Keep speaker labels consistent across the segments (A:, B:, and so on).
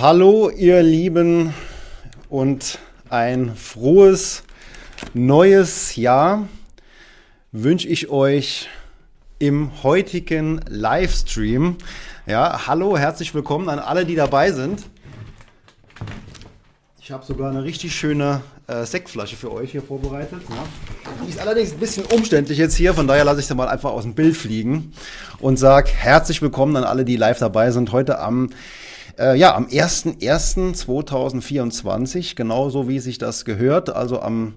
A: Hallo ihr Lieben und ein frohes neues Jahr wünsche ich euch im heutigen Livestream. Ja, hallo, herzlich willkommen an alle, die dabei sind. Ich habe sogar eine richtig schöne äh, Sektflasche für euch hier vorbereitet. Ja. Die ist allerdings ein bisschen umständlich jetzt hier, von daher lasse ich sie mal einfach aus dem Bild fliegen und sage herzlich willkommen an alle, die live dabei sind. Heute am äh, ja, am 01.01.2024, genauso wie sich das gehört, also am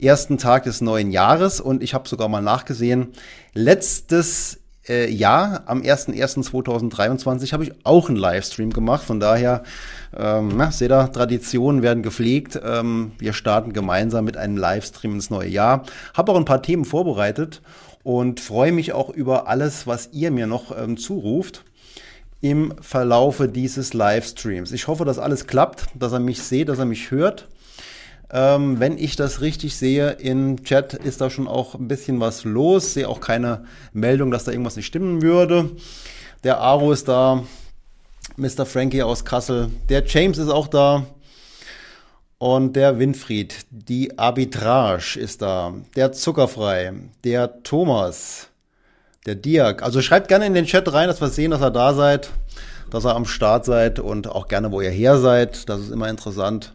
A: ersten Tag des neuen Jahres. Und ich habe sogar mal nachgesehen, letztes äh, Jahr, am 01.01.2023, habe ich auch einen Livestream gemacht. Von daher, ähm, na, seht ihr, Traditionen werden gepflegt. Ähm, wir starten gemeinsam mit einem Livestream ins neue Jahr. Habe auch ein paar Themen vorbereitet und freue mich auch über alles, was ihr mir noch ähm, zuruft im Verlaufe dieses Livestreams. Ich hoffe, dass alles klappt, dass er mich sieht, dass er mich hört. Ähm, wenn ich das richtig sehe, im Chat ist da schon auch ein bisschen was los. Sehe auch keine Meldung, dass da irgendwas nicht stimmen würde. Der Aro ist da, Mr. Frankie aus Kassel. Der James ist auch da. Und der Winfried, die Arbitrage ist da. Der Zuckerfrei, der Thomas, der Diak. Also schreibt gerne in den Chat rein, dass wir sehen, dass ihr da seid, dass ihr am Start seid und auch gerne, wo ihr her seid. Das ist immer interessant.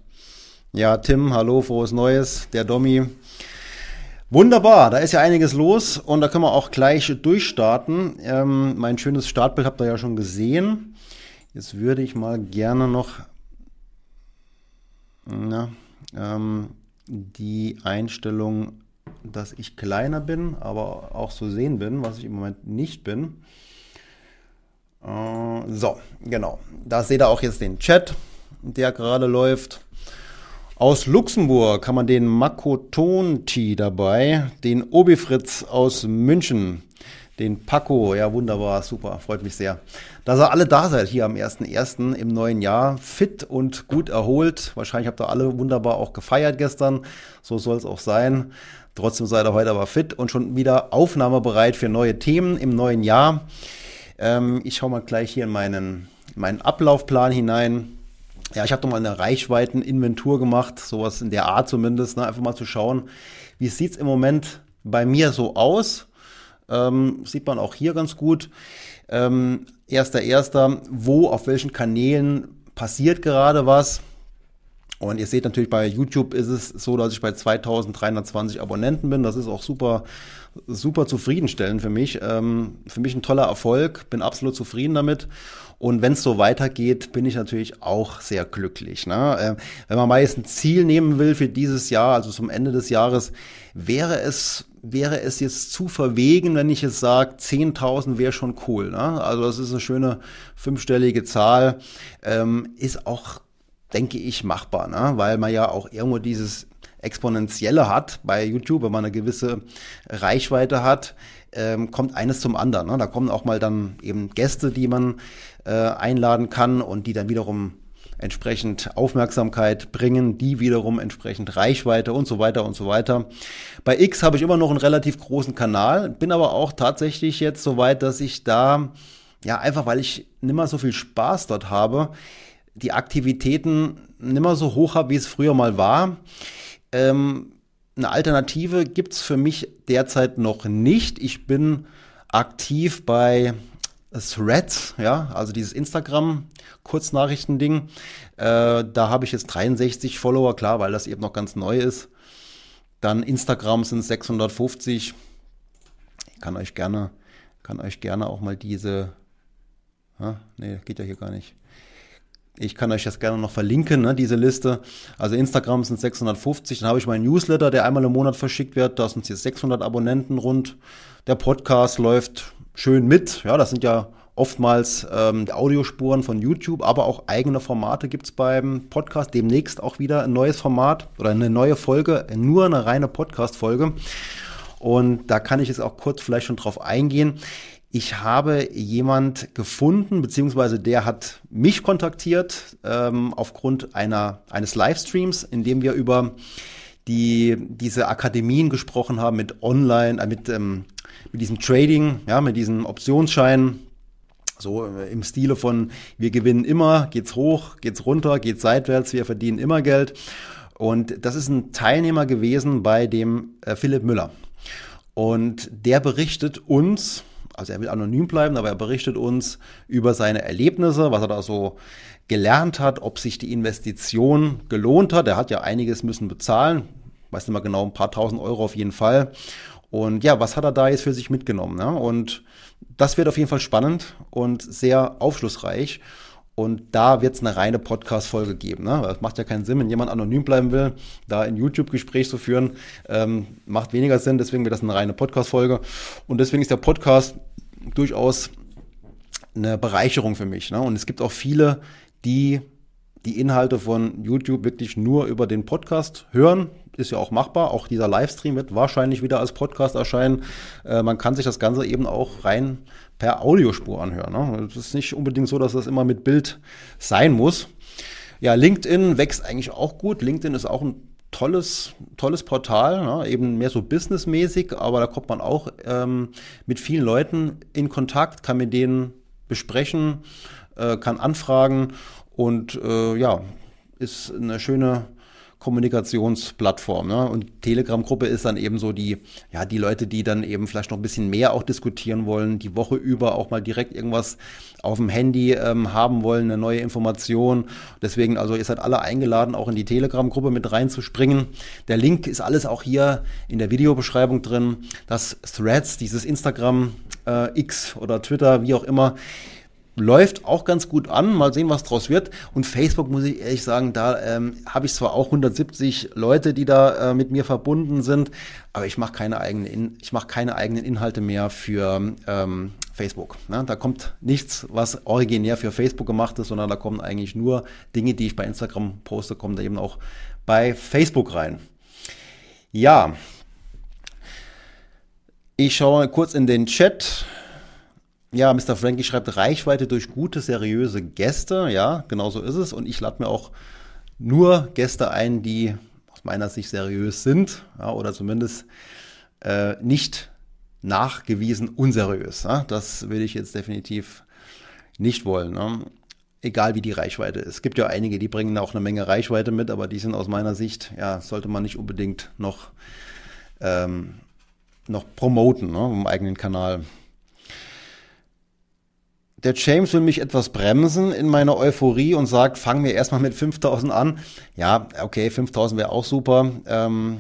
A: Ja, Tim, hallo, frohes Neues. Der Domi. Wunderbar, da ist ja einiges los und da können wir auch gleich durchstarten. Ähm, mein schönes Startbild habt ihr ja schon gesehen. Jetzt würde ich mal gerne noch na, ähm, die Einstellung dass ich kleiner bin, aber auch zu sehen bin, was ich im Moment nicht bin. Äh, so, genau. Da seht ihr auch jetzt den Chat, der gerade läuft. Aus Luxemburg haben wir den Makotonti dabei, den Obifritz aus München, den Paco, ja wunderbar, super, freut mich sehr. Dass ihr alle da seid hier am 1.1. im neuen Jahr, fit und gut erholt. Wahrscheinlich habt ihr alle wunderbar auch gefeiert gestern, so soll es auch sein. Trotzdem seid ihr heute aber fit und schon wieder aufnahmebereit für neue Themen im neuen Jahr. Ähm, ich schaue mal gleich hier in meinen, meinen Ablaufplan hinein. Ja, ich habe doch mal eine Reichweiteninventur gemacht, sowas in der Art zumindest, ne? einfach mal zu schauen, wie sieht es im Moment bei mir so aus. Ähm, sieht man auch hier ganz gut. Ähm, erster, erster, wo, auf welchen Kanälen passiert gerade was. Und ihr seht natürlich bei YouTube ist es so, dass ich bei 2320 Abonnenten bin. Das ist auch super, super zufriedenstellend für mich. Ähm, für mich ein toller Erfolg, bin absolut zufrieden damit. Und wenn es so weitergeht, bin ich natürlich auch sehr glücklich. Ne? Ähm, wenn man mal ein Ziel nehmen will für dieses Jahr, also zum Ende des Jahres, wäre es wäre es jetzt zu verwegen, wenn ich jetzt sage, 10.000 wäre schon cool. Ne? Also das ist eine schöne fünfstellige Zahl. Ähm, ist auch denke ich, machbar, ne? weil man ja auch irgendwo dieses Exponentielle hat bei YouTube, wenn man eine gewisse Reichweite hat, ähm, kommt eines zum anderen. Ne? Da kommen auch mal dann eben Gäste, die man äh, einladen kann und die dann wiederum entsprechend Aufmerksamkeit bringen, die wiederum entsprechend Reichweite und so weiter und so weiter. Bei X habe ich immer noch einen relativ großen Kanal, bin aber auch tatsächlich jetzt so weit, dass ich da, ja, einfach weil ich nimmer so viel Spaß dort habe, die Aktivitäten nimmer so hoch habe, wie es früher mal war. Ähm, eine Alternative gibt es für mich derzeit noch nicht. Ich bin aktiv bei Threads, ja, also dieses Instagram-Kurznachrichtending. Äh, da habe ich jetzt 63 Follower, klar, weil das eben noch ganz neu ist. Dann Instagram sind 650. Ich kann euch gerne, kann euch gerne auch mal diese, ah, nee, geht ja hier gar nicht. Ich kann euch das gerne noch verlinken, ne, diese Liste. Also Instagram sind 650. Dann habe ich meinen Newsletter, der einmal im Monat verschickt wird. Da sind jetzt 600 Abonnenten rund. Der Podcast läuft schön mit. Ja, das sind ja oftmals ähm, Audiospuren von YouTube, aber auch eigene Formate gibt's beim Podcast. Demnächst auch wieder ein neues Format oder eine neue Folge, nur eine reine Podcast-Folge. Und da kann ich jetzt auch kurz vielleicht schon drauf eingehen ich habe jemand gefunden, beziehungsweise der hat mich kontaktiert ähm, aufgrund einer, eines Livestreams, in dem wir über die, diese Akademien gesprochen haben mit Online, äh, mit, ähm, mit diesem Trading, ja, mit diesen Optionsscheinen. So äh, im Stile von, wir gewinnen immer, geht's hoch, geht's runter, geht's seitwärts, wir verdienen immer Geld. Und das ist ein Teilnehmer gewesen bei dem äh, Philipp Müller. Und der berichtet uns, also er will anonym bleiben, aber er berichtet uns über seine Erlebnisse, was er da so gelernt hat, ob sich die Investition gelohnt hat. Er hat ja einiges müssen bezahlen, weiß nicht mal genau, ein paar tausend Euro auf jeden Fall. Und ja, was hat er da jetzt für sich mitgenommen? Ne? Und das wird auf jeden Fall spannend und sehr aufschlussreich. Und da wird es eine reine Podcast-Folge geben. Ne? Das macht ja keinen Sinn, wenn jemand anonym bleiben will, da ein YouTube-Gespräch zu führen, ähm, macht weniger Sinn. Deswegen wird das eine reine Podcast-Folge. Und deswegen ist der Podcast durchaus eine Bereicherung für mich. Ne? Und es gibt auch viele, die die Inhalte von YouTube wirklich nur über den Podcast hören. Ist ja auch machbar. Auch dieser Livestream wird wahrscheinlich wieder als Podcast erscheinen. Äh, man kann sich das Ganze eben auch rein per Audiospur anhören. Ne? Es ist nicht unbedingt so, dass das immer mit Bild sein muss. Ja, LinkedIn wächst eigentlich auch gut. LinkedIn ist auch ein tolles, tolles Portal, ne? eben mehr so businessmäßig, aber da kommt man auch ähm, mit vielen Leuten in Kontakt, kann mit denen besprechen, äh, kann anfragen und äh, ja, ist eine schöne Kommunikationsplattform. Ne? Und Telegram-Gruppe ist dann eben so die, ja, die Leute, die dann eben vielleicht noch ein bisschen mehr auch diskutieren wollen, die Woche über auch mal direkt irgendwas auf dem Handy ähm, haben wollen, eine neue Information. Deswegen, also ihr seid alle eingeladen, auch in die Telegram-Gruppe mit reinzuspringen. Der Link ist alles auch hier in der Videobeschreibung drin. Das Threads, dieses Instagram, äh, X oder Twitter, wie auch immer, läuft auch ganz gut an. Mal sehen, was draus wird. Und Facebook, muss ich ehrlich sagen, da ähm, habe ich zwar auch 170 Leute, die da äh, mit mir verbunden sind, aber ich mache keine eigenen, In ich mache keine eigenen Inhalte mehr für ähm, Facebook. Ne? Da kommt nichts, was originär für Facebook gemacht ist, sondern da kommen eigentlich nur Dinge, die ich bei Instagram poste, kommen da eben auch bei Facebook rein. Ja. Ich schaue kurz in den Chat. Ja, Mr. Frankie schreibt Reichweite durch gute, seriöse Gäste. Ja, genau so ist es. Und ich lade mir auch nur Gäste ein, die aus meiner Sicht seriös sind ja, oder zumindest äh, nicht nachgewiesen unseriös. Ja. Das will ich jetzt definitiv nicht wollen. Ne? Egal wie die Reichweite ist. Es gibt ja einige, die bringen auch eine Menge Reichweite mit, aber die sind aus meiner Sicht, ja, sollte man nicht unbedingt noch, ähm, noch promoten ne, im eigenen Kanal. Der James will mich etwas bremsen in meiner Euphorie und sagt, fang mir erstmal mit 5000 an. Ja, okay, 5000 wäre auch super. Ähm,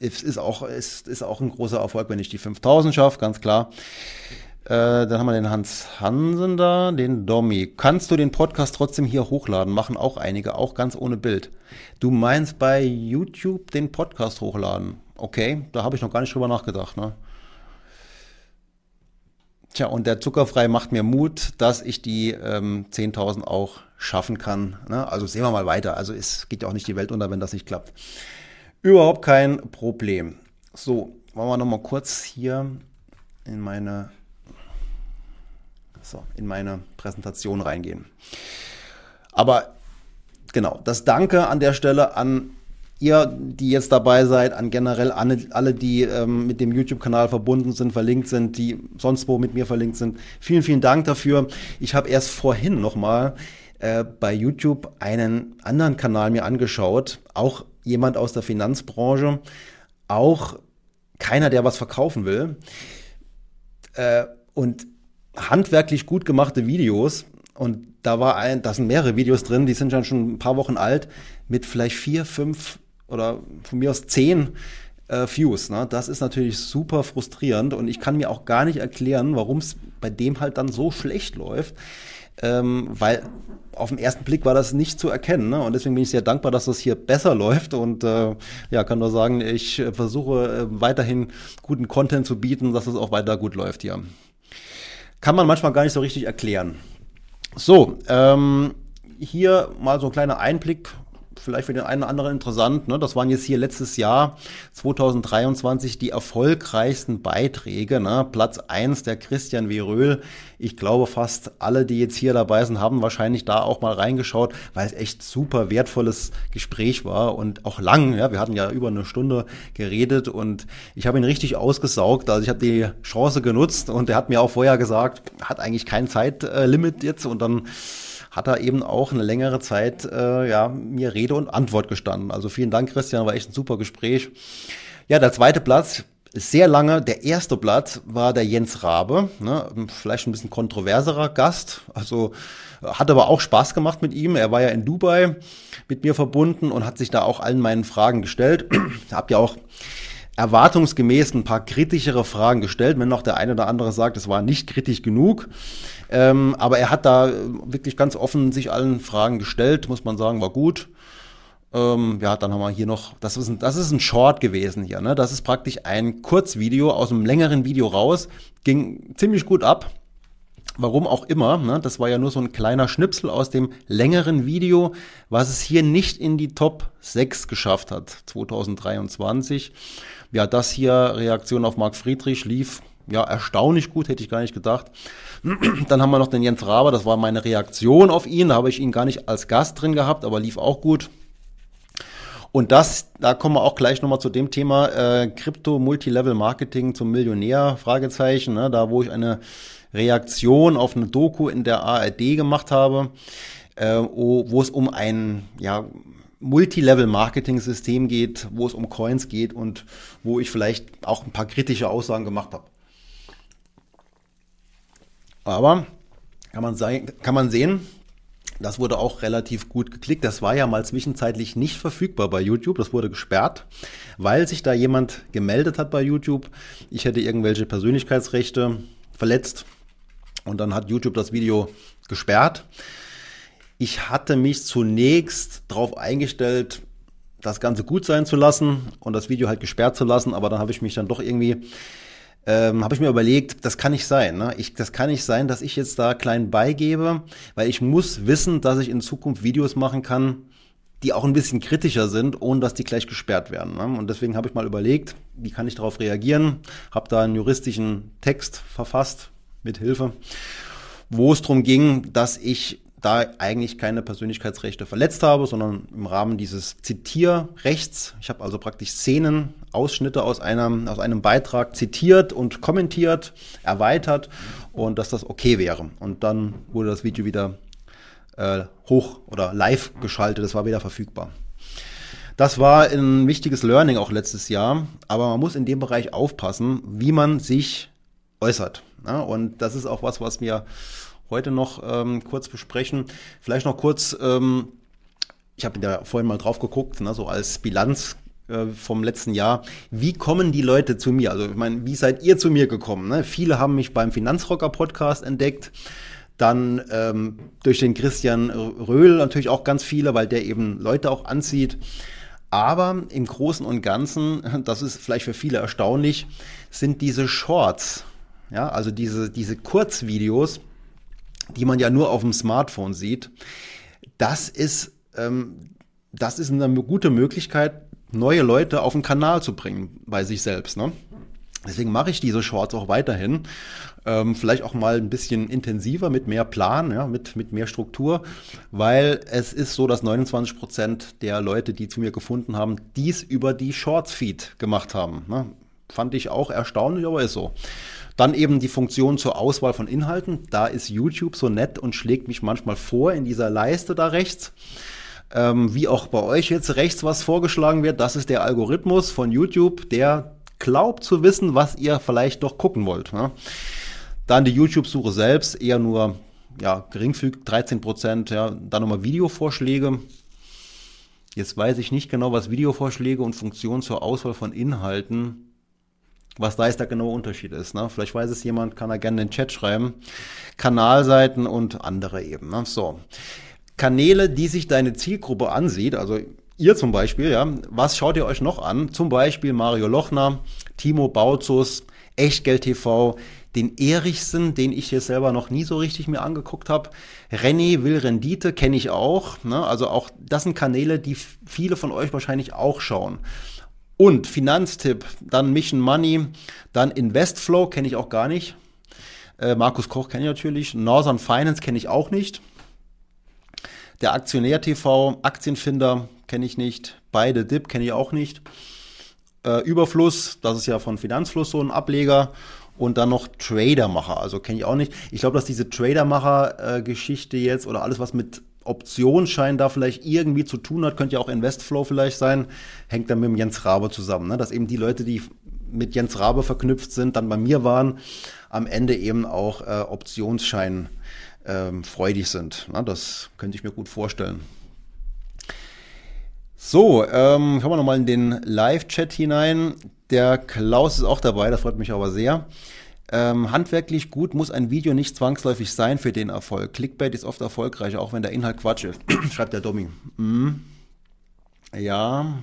A: es ist auch, es ist auch ein großer Erfolg, wenn ich die 5000 schaffe, ganz klar. Äh, dann haben wir den Hans Hansen da, den Domi. Kannst du den Podcast trotzdem hier hochladen? Machen auch einige, auch ganz ohne Bild. Du meinst bei YouTube den Podcast hochladen? Okay, da habe ich noch gar nicht drüber nachgedacht. Ne? Tja, und der Zuckerfrei macht mir Mut, dass ich die ähm, 10.000 auch schaffen kann. Ne? Also sehen wir mal weiter. Also es geht ja auch nicht die Welt unter, wenn das nicht klappt. Überhaupt kein Problem. So, wollen wir noch mal kurz hier in meine, so, in meine Präsentation reingehen. Aber genau, das Danke an der Stelle an ihr, die jetzt dabei seid, an generell alle, alle die ähm, mit dem YouTube-Kanal verbunden sind, verlinkt sind, die sonst wo mit mir verlinkt sind. Vielen, vielen Dank dafür. Ich habe erst vorhin nochmal äh, bei YouTube einen anderen Kanal mir angeschaut, auch jemand aus der Finanzbranche, auch keiner, der was verkaufen will. Äh, und handwerklich gut gemachte Videos. Und da war ein, da sind mehrere Videos drin, die sind schon ein paar Wochen alt, mit vielleicht vier, fünf oder von mir aus zehn äh, Views. Ne? Das ist natürlich super frustrierend und ich kann mir auch gar nicht erklären, warum es bei dem halt dann so schlecht läuft. Ähm, weil auf den ersten Blick war das nicht zu erkennen. Ne? Und deswegen bin ich sehr dankbar, dass das hier besser läuft. Und äh, ja, kann nur sagen, ich äh, versuche äh, weiterhin guten Content zu bieten, dass es auch weiter gut läuft hier. Kann man manchmal gar nicht so richtig erklären. So, ähm, hier mal so ein kleiner Einblick vielleicht für den einen oder anderen interessant. Ne? Das waren jetzt hier letztes Jahr, 2023, die erfolgreichsten Beiträge. Ne? Platz eins der Christian W. Röhl. Ich glaube, fast alle, die jetzt hier dabei sind, haben wahrscheinlich da auch mal reingeschaut, weil es echt super wertvolles Gespräch war und auch lang. Ja? Wir hatten ja über eine Stunde geredet und ich habe ihn richtig ausgesaugt. Also ich habe die Chance genutzt und er hat mir auch vorher gesagt, hat eigentlich kein Zeitlimit jetzt und dann hat er eben auch eine längere Zeit äh, ja, mir Rede und Antwort gestanden. Also vielen Dank, Christian, war echt ein super Gespräch. Ja, der zweite Platz, sehr lange, der erste Platz war der Jens Rabe, ne, vielleicht ein bisschen kontroverserer Gast, also hat aber auch Spaß gemacht mit ihm. Er war ja in Dubai mit mir verbunden und hat sich da auch allen meinen Fragen gestellt. Habt ja auch erwartungsgemäß ein paar kritischere Fragen gestellt, wenn noch der eine oder andere sagt, es war nicht kritisch genug. Ähm, aber er hat da wirklich ganz offen sich allen Fragen gestellt, muss man sagen, war gut. Ähm, ja, dann haben wir hier noch, das ist ein, das ist ein Short gewesen hier, ne? Das ist praktisch ein Kurzvideo aus einem längeren Video raus, ging ziemlich gut ab. Warum auch immer, ne? das war ja nur so ein kleiner Schnipsel aus dem längeren Video, was es hier nicht in die Top 6 geschafft hat, 2023. Ja, das hier, Reaktion auf Marc Friedrich, lief ja erstaunlich gut, hätte ich gar nicht gedacht. Dann haben wir noch den Jens Raber, das war meine Reaktion auf ihn, da habe ich ihn gar nicht als Gast drin gehabt, aber lief auch gut. Und das, da kommen wir auch gleich nochmal zu dem Thema äh, Krypto Multilevel Marketing zum Millionär, Fragezeichen, ne, da wo ich eine Reaktion auf eine Doku in der ARD gemacht habe, äh, wo es um ein ja, Multilevel-Marketing-System geht, wo es um Coins geht und wo ich vielleicht auch ein paar kritische Aussagen gemacht habe. Aber kann man, sein, kann man sehen, das wurde auch relativ gut geklickt. Das war ja mal zwischenzeitlich nicht verfügbar bei YouTube. Das wurde gesperrt, weil sich da jemand gemeldet hat bei YouTube. Ich hätte irgendwelche Persönlichkeitsrechte verletzt. Und dann hat YouTube das Video gesperrt. Ich hatte mich zunächst darauf eingestellt, das Ganze gut sein zu lassen und das Video halt gesperrt zu lassen. Aber dann habe ich mich dann doch irgendwie ähm, habe ich mir überlegt, das kann nicht sein. Ne? Ich, das kann nicht sein, dass ich jetzt da klein beigebe, weil ich muss wissen, dass ich in Zukunft Videos machen kann, die auch ein bisschen kritischer sind, ohne dass die gleich gesperrt werden. Ne? Und deswegen habe ich mal überlegt, wie kann ich darauf reagieren, habe da einen juristischen Text verfasst mit Hilfe, wo es darum ging, dass ich da eigentlich keine Persönlichkeitsrechte verletzt habe, sondern im Rahmen dieses Zitierrechts. Ich habe also praktisch Szenen, Ausschnitte aus einem, aus einem Beitrag zitiert und kommentiert, erweitert und dass das okay wäre. Und dann wurde das Video wieder äh, hoch oder live geschaltet, es war wieder verfügbar. Das war ein wichtiges Learning auch letztes Jahr, aber man muss in dem Bereich aufpassen, wie man sich äußert. Ja, und das ist auch was, was mir heute noch ähm, kurz besprechen. Vielleicht noch kurz, ähm, ich habe da vorhin mal drauf geguckt, ne, so als Bilanz äh, vom letzten Jahr. Wie kommen die Leute zu mir? Also ich meine, wie seid ihr zu mir gekommen? Ne? Viele haben mich beim Finanzrocker Podcast entdeckt. Dann ähm, durch den Christian Röhl natürlich auch ganz viele, weil der eben Leute auch anzieht. Aber im Großen und Ganzen, das ist vielleicht für viele erstaunlich, sind diese Shorts, ja, also diese, diese Kurzvideos, die man ja nur auf dem Smartphone sieht, das ist, ähm, das ist eine gute Möglichkeit, neue Leute auf den Kanal zu bringen bei sich selbst. Ne? Deswegen mache ich diese Shorts auch weiterhin. Ähm, vielleicht auch mal ein bisschen intensiver, mit mehr Plan, ja, mit, mit mehr Struktur, weil es ist so, dass 29 Prozent der Leute, die zu mir gefunden haben, dies über die Shorts-Feed gemacht haben. Ne? Fand ich auch erstaunlich, aber ist so. Dann eben die Funktion zur Auswahl von Inhalten. Da ist YouTube so nett und schlägt mich manchmal vor in dieser Leiste da rechts. Ähm, wie auch bei euch jetzt rechts was vorgeschlagen wird, das ist der Algorithmus von YouTube, der glaubt zu wissen, was ihr vielleicht doch gucken wollt. Ne? Dann die YouTube-Suche selbst, eher nur ja, geringfügig, 13 Prozent. Ja. Dann nochmal Videovorschläge. Jetzt weiß ich nicht genau, was Videovorschläge und Funktionen zur Auswahl von Inhalten was da ist der genaue Unterschied ist. Ne? Vielleicht weiß es jemand, kann er gerne in den Chat schreiben. Kanalseiten und andere eben. Ne? So. Kanäle, die sich deine Zielgruppe ansieht, also ihr zum Beispiel, ja, was schaut ihr euch noch an? Zum Beispiel Mario Lochner, Timo Bautzus, Echtgeld TV, den Erichsen, den ich hier selber noch nie so richtig mir angeguckt habe. René will Rendite, kenne ich auch. Ne? Also auch, das sind Kanäle, die viele von euch wahrscheinlich auch schauen. Und Finanztipp, dann Mission Money, dann Investflow, kenne ich auch gar nicht. Äh, Markus Koch kenne ich natürlich. Northern Finance kenne ich auch nicht. Der Aktionär TV, Aktienfinder kenne ich nicht. Beide Dip kenne ich auch nicht. Äh, Überfluss, das ist ja von Finanzfluss so ein Ableger. Und dann noch Tradermacher, also kenne ich auch nicht. Ich glaube, dass diese Tradermacher-Geschichte jetzt oder alles, was mit Optionsschein da vielleicht irgendwie zu tun hat, könnte ja auch Investflow vielleicht sein, hängt dann mit dem Jens Rabe zusammen. Ne? Dass eben die Leute, die mit Jens Rabe verknüpft sind, dann bei mir waren, am Ende eben auch äh, Optionsschein ähm, freudig sind. Ne? Das könnte ich mir gut vorstellen. So, ähm, kommen wir nochmal in den Live-Chat hinein. Der Klaus ist auch dabei, das freut mich aber sehr. Ähm, handwerklich gut muss ein Video nicht zwangsläufig sein für den Erfolg. Clickbait ist oft erfolgreicher, auch wenn der Inhalt Quatsch ist, schreibt der Domi. Mhm. Ja.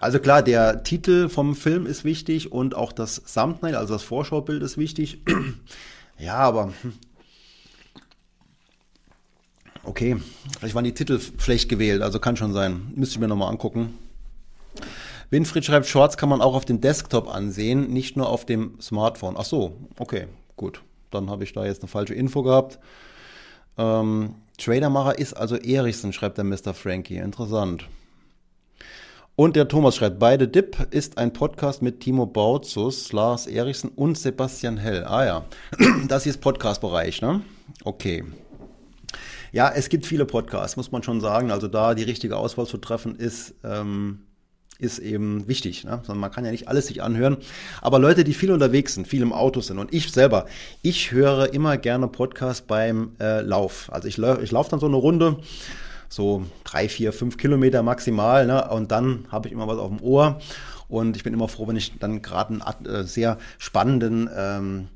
A: Also klar, der Titel vom Film ist wichtig und auch das Thumbnail, also das Vorschaubild ist wichtig. ja, aber hm. Okay, vielleicht waren die Titel schlecht gewählt, also kann schon sein. Müsste ich mir nochmal angucken. Winfried schreibt, Shorts kann man auch auf dem Desktop ansehen, nicht nur auf dem Smartphone. Ach so, okay, gut. Dann habe ich da jetzt eine falsche Info gehabt. Ähm, Tradermacher ist also Erichsen, schreibt der Mr. Frankie. Interessant. Und der Thomas schreibt, beide Dip ist ein Podcast mit Timo Bautzus, Lars Erichsen und Sebastian Hell. Ah ja, das hier ist Podcast-Bereich, ne? Okay. Ja, es gibt viele Podcasts, muss man schon sagen. Also da die richtige Auswahl zu treffen ist ähm, ist eben wichtig. Ne? Man kann ja nicht alles sich anhören. Aber Leute, die viel unterwegs sind, viel im Auto sind und ich selber, ich höre immer gerne Podcasts beim äh, Lauf. Also ich, ich laufe dann so eine Runde, so drei, vier, fünf Kilometer maximal ne? und dann habe ich immer was auf dem Ohr und ich bin immer froh, wenn ich dann gerade einen äh, sehr spannenden, ähm,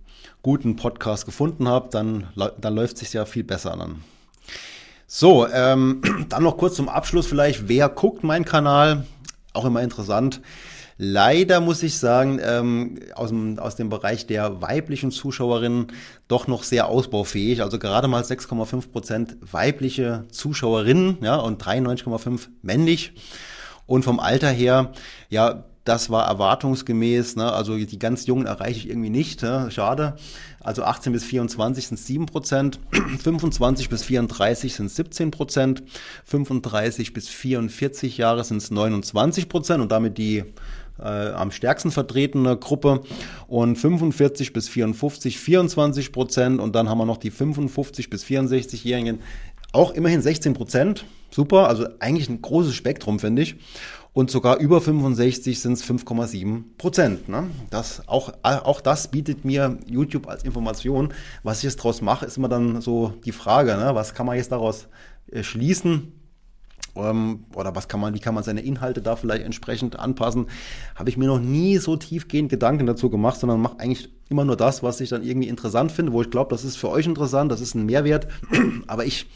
A: guten Podcast gefunden habe, dann, dann läuft es sich ja viel besser an. So, ähm, dann noch kurz zum Abschluss vielleicht, wer guckt meinen Kanal? auch immer interessant. Leider muss ich sagen, ähm, aus, dem, aus dem Bereich der weiblichen Zuschauerinnen doch noch sehr ausbaufähig. Also gerade mal 6,5 Prozent weibliche Zuschauerinnen ja, und 93,5 männlich. Und vom Alter her, ja, das war erwartungsgemäß. Ne? Also die ganz Jungen erreiche ich irgendwie nicht. Ne? Schade. Also 18 bis 24 sind 7 Prozent, 25 bis 34 sind 17 Prozent, 35 bis 44 Jahre sind es 29 Prozent und damit die äh, am stärksten vertretene Gruppe und 45 bis 54 24 Prozent und dann haben wir noch die 55 bis 64-Jährigen auch immerhin 16 Prozent. Super, also eigentlich ein großes Spektrum, finde ich und sogar über 65 sind es 5,7 Prozent. Ne? Das, auch, auch das bietet mir YouTube als Information. Was ich jetzt daraus mache, ist immer dann so die Frage, ne? was kann man jetzt daraus äh, schließen? Oder was kann man, wie kann man seine Inhalte da vielleicht entsprechend anpassen? Habe ich mir noch nie so tiefgehend Gedanken dazu gemacht, sondern mache eigentlich immer nur das, was ich dann irgendwie interessant finde, wo ich glaube, das ist für euch interessant, das ist ein Mehrwert. Aber ich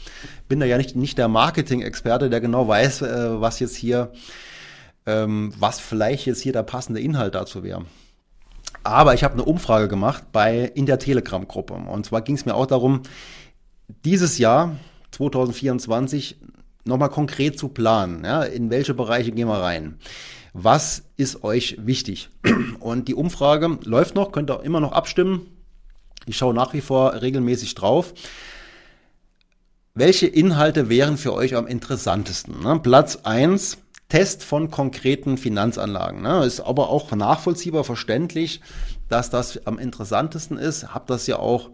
A: bin da ja nicht, nicht der Marketing-Experte, der genau weiß, äh, was jetzt hier ähm, was vielleicht jetzt hier der passende Inhalt dazu wäre. Aber ich habe eine Umfrage gemacht bei in der Telegram-Gruppe. Und zwar ging es mir auch darum, dieses Jahr 2024 nochmal konkret zu planen. Ja, in welche Bereiche gehen wir rein? Was ist euch wichtig? Und die Umfrage läuft noch, könnt ihr immer noch abstimmen. Ich schaue nach wie vor regelmäßig drauf. Welche Inhalte wären für euch am interessantesten? Platz 1 Test von konkreten Finanzanlagen. Ne? Ist aber auch nachvollziehbar, verständlich, dass das am interessantesten ist. Hab das ja auch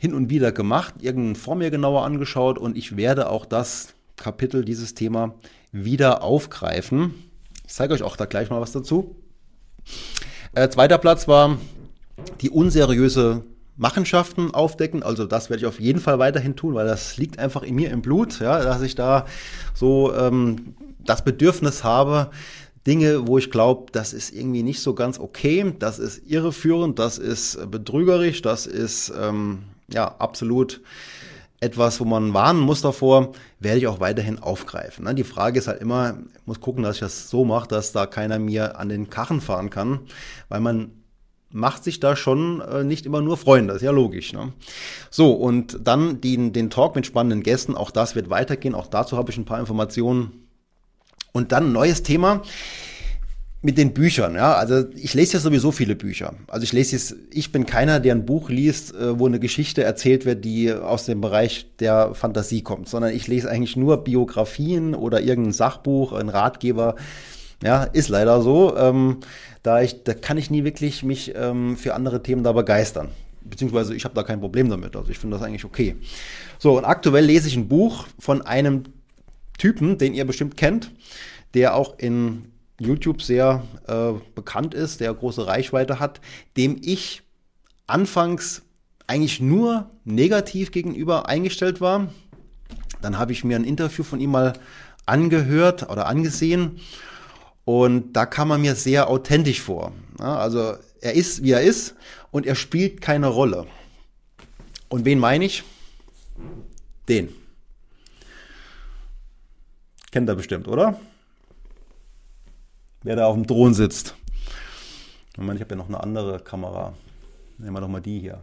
A: hin und wieder gemacht, irgendeinen vor mir genauer angeschaut und ich werde auch das Kapitel, dieses Thema wieder aufgreifen. Ich zeige euch auch da gleich mal was dazu. Äh, zweiter Platz war die unseriöse Machenschaften aufdecken. Also das werde ich auf jeden Fall weiterhin tun, weil das liegt einfach in mir im Blut, ja, dass ich da so ähm, das Bedürfnis habe, Dinge, wo ich glaube, das ist irgendwie nicht so ganz okay, das ist irreführend, das ist betrügerisch, das ist ähm, ja absolut etwas, wo man warnen muss davor, werde ich auch weiterhin aufgreifen. Ne? Die Frage ist halt immer, ich muss gucken, dass ich das so mache, dass da keiner mir an den Kachen fahren kann, weil man macht sich da schon äh, nicht immer nur Freunde, ist ja logisch. Ne? So, und dann den, den Talk mit spannenden Gästen, auch das wird weitergehen, auch dazu habe ich ein paar Informationen. Und dann ein neues Thema mit den Büchern, ja, also ich lese ja sowieso viele Bücher. Also ich lese jetzt, ich bin keiner, der ein Buch liest, äh, wo eine Geschichte erzählt wird, die aus dem Bereich der Fantasie kommt, sondern ich lese eigentlich nur Biografien oder irgendein Sachbuch, ein Ratgeber. Ja, ist leider so. Ähm, da ich, da kann ich nie wirklich mich ähm, für andere Themen da begeistern. Beziehungsweise ich habe da kein Problem damit. Also ich finde das eigentlich okay. So, und aktuell lese ich ein Buch von einem Typen, den ihr bestimmt kennt, der auch in YouTube sehr äh, bekannt ist, der große Reichweite hat, dem ich anfangs eigentlich nur negativ gegenüber eingestellt war. Dann habe ich mir ein Interview von ihm mal angehört oder angesehen und da kam er mir sehr authentisch vor. Also er ist, wie er ist und er spielt keine Rolle. Und wen meine ich? Den. Kennt er bestimmt, oder? Wer da auf dem Thron sitzt. Ich meine, ich habe ja noch eine andere Kamera. Nehmen wir doch mal die hier.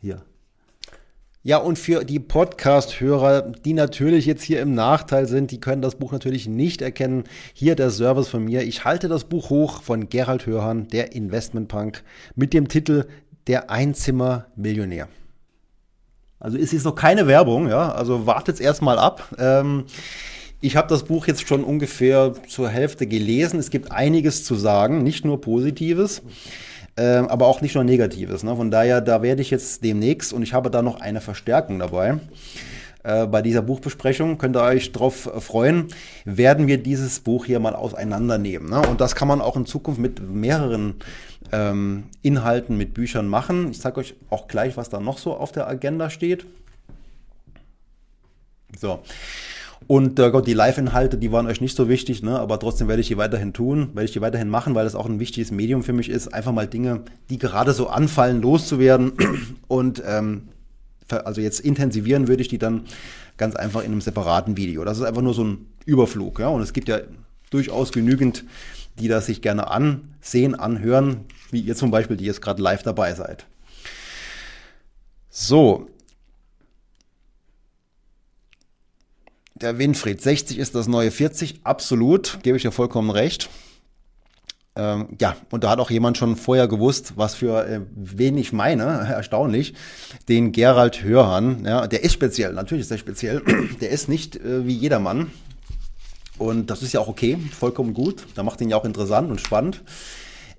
A: Hier. Ja, und für die Podcast-Hörer, die natürlich jetzt hier im Nachteil sind, die können das Buch natürlich nicht erkennen. Hier der Service von mir. Ich halte das Buch hoch von Gerald Hörhan, der Investmentpunk, mit dem Titel Der Einzimmer-Millionär. Also ist jetzt noch keine Werbung, ja. Also wartet erstmal ab. Ähm, ich habe das Buch jetzt schon ungefähr zur Hälfte gelesen. Es gibt einiges zu sagen, nicht nur Positives, äh, aber auch nicht nur Negatives. Ne? Von daher, da werde ich jetzt demnächst, und ich habe da noch eine Verstärkung dabei, äh, bei dieser Buchbesprechung, könnt ihr euch darauf freuen, werden wir dieses Buch hier mal auseinandernehmen. Ne? Und das kann man auch in Zukunft mit mehreren ähm, Inhalten, mit Büchern machen. Ich zeige euch auch gleich, was da noch so auf der Agenda steht. So. Und äh, Gott, die Live-Inhalte, die waren euch nicht so wichtig, ne? aber trotzdem werde ich die weiterhin tun, werde ich die weiterhin machen, weil es auch ein wichtiges Medium für mich ist, einfach mal Dinge, die gerade so anfallen, loszuwerden. Und ähm, also jetzt intensivieren würde ich die dann ganz einfach in einem separaten Video. Das ist einfach nur so ein Überflug. Ja? Und es gibt ja durchaus genügend, die das sich gerne ansehen, anhören, wie ihr zum Beispiel, die jetzt gerade live dabei seid. So, Der Winfried, 60 ist das neue 40, absolut, gebe ich dir vollkommen recht. Ähm, ja, und da hat auch jemand schon vorher gewusst, was für äh, wen ich meine, erstaunlich, den Gerald Hörhan, ja, der ist speziell, natürlich ist er speziell, der ist nicht äh, wie jedermann. Und das ist ja auch okay, vollkommen gut, da macht ihn ja auch interessant und spannend.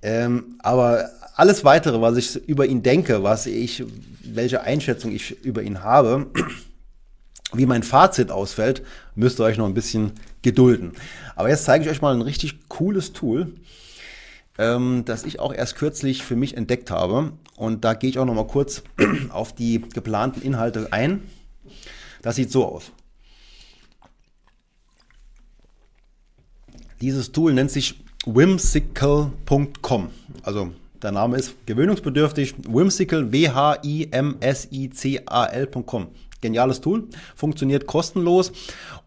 A: Ähm, aber alles weitere, was ich über ihn denke, was ich, welche Einschätzung ich über ihn habe, wie mein Fazit ausfällt, müsst ihr euch noch ein bisschen gedulden. Aber jetzt zeige ich euch mal ein richtig cooles Tool, ähm, das ich auch erst kürzlich für mich entdeckt habe. Und da gehe ich auch noch mal kurz auf die geplanten Inhalte ein. Das sieht so aus. Dieses Tool nennt sich whimsical.com. Also der Name ist gewöhnungsbedürftig. Whimsical, W-H-I-M-S-I-C-A-L.com. Geniales Tool, funktioniert kostenlos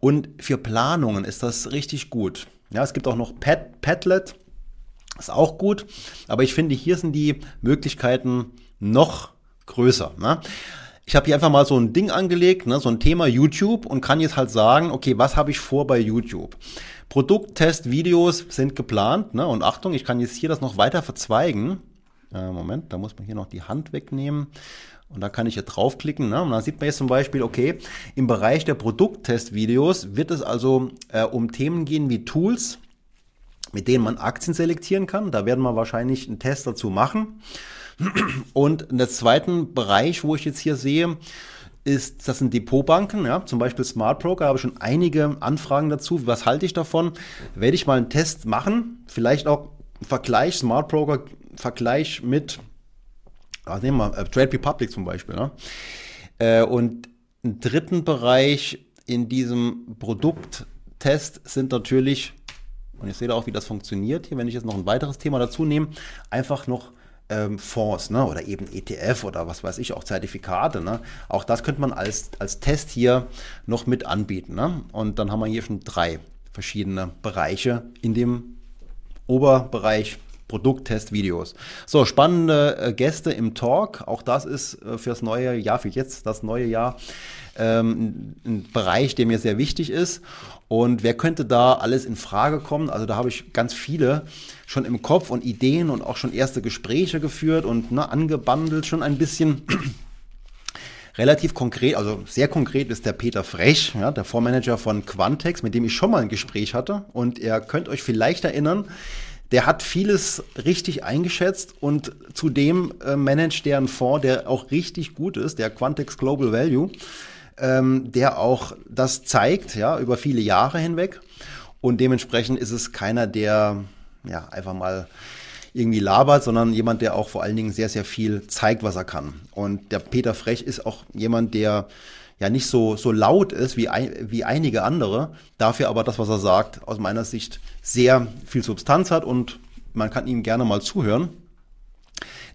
A: und für Planungen ist das richtig gut. Ja, es gibt auch noch Pad, Padlet, ist auch gut, aber ich finde, hier sind die Möglichkeiten noch größer. Ne? Ich habe hier einfach mal so ein Ding angelegt, ne, so ein Thema YouTube und kann jetzt halt sagen, okay, was habe ich vor bei YouTube? Produkttest-Videos sind geplant, ne? Und Achtung, ich kann jetzt hier das noch weiter verzweigen. Äh, Moment, da muss man hier noch die Hand wegnehmen. Und da kann ich hier draufklicken. Ne? Und dann sieht man jetzt zum Beispiel, okay, im Bereich der Produkttestvideos wird es also äh, um Themen gehen wie Tools, mit denen man Aktien selektieren kann. Da werden wir wahrscheinlich einen Test dazu machen. Und in der zweiten Bereich, wo ich jetzt hier sehe, ist, das sind Depotbanken, ja, zum Beispiel Smart Broker, habe ich schon einige Anfragen dazu. Was halte ich davon? Werde ich mal einen Test machen, vielleicht auch Vergleich, Smart Broker, Vergleich mit also nehmen wir äh, Trade Republic zum Beispiel. Ne? Äh, und einen dritten Bereich in diesem Produkttest sind natürlich, und ich sehe da auch, wie das funktioniert hier, wenn ich jetzt noch ein weiteres Thema dazu nehme, einfach noch ähm, Fonds ne? oder eben ETF oder was weiß ich, auch Zertifikate. Ne? Auch das könnte man als, als Test hier noch mit anbieten. Ne? Und dann haben wir hier schon drei verschiedene Bereiche in dem Oberbereich Produkttestvideos. So, spannende äh, Gäste im Talk. Auch das ist äh, fürs neue Jahr, für jetzt das neue Jahr, ähm, ein Bereich, der mir sehr wichtig ist. Und wer könnte da alles in Frage kommen? Also da habe ich ganz viele schon im Kopf und Ideen und auch schon erste Gespräche geführt und ne, angebandelt schon ein bisschen. Relativ konkret, also sehr konkret ist der Peter Frech, ja, der Vormanager von Quantex, mit dem ich schon mal ein Gespräch hatte. Und ihr könnt euch vielleicht erinnern, der hat vieles richtig eingeschätzt und zudem äh, managt der einen Fonds, der auch richtig gut ist, der Quantex Global Value ähm, der auch das zeigt, ja, über viele Jahre hinweg. Und dementsprechend ist es keiner, der ja einfach mal irgendwie labert, sondern jemand, der auch vor allen Dingen sehr, sehr viel zeigt, was er kann. Und der Peter Frech ist auch jemand, der ja nicht so, so laut ist wie, wie einige andere, dafür aber das, was er sagt, aus meiner Sicht sehr viel Substanz hat und man kann ihm gerne mal zuhören.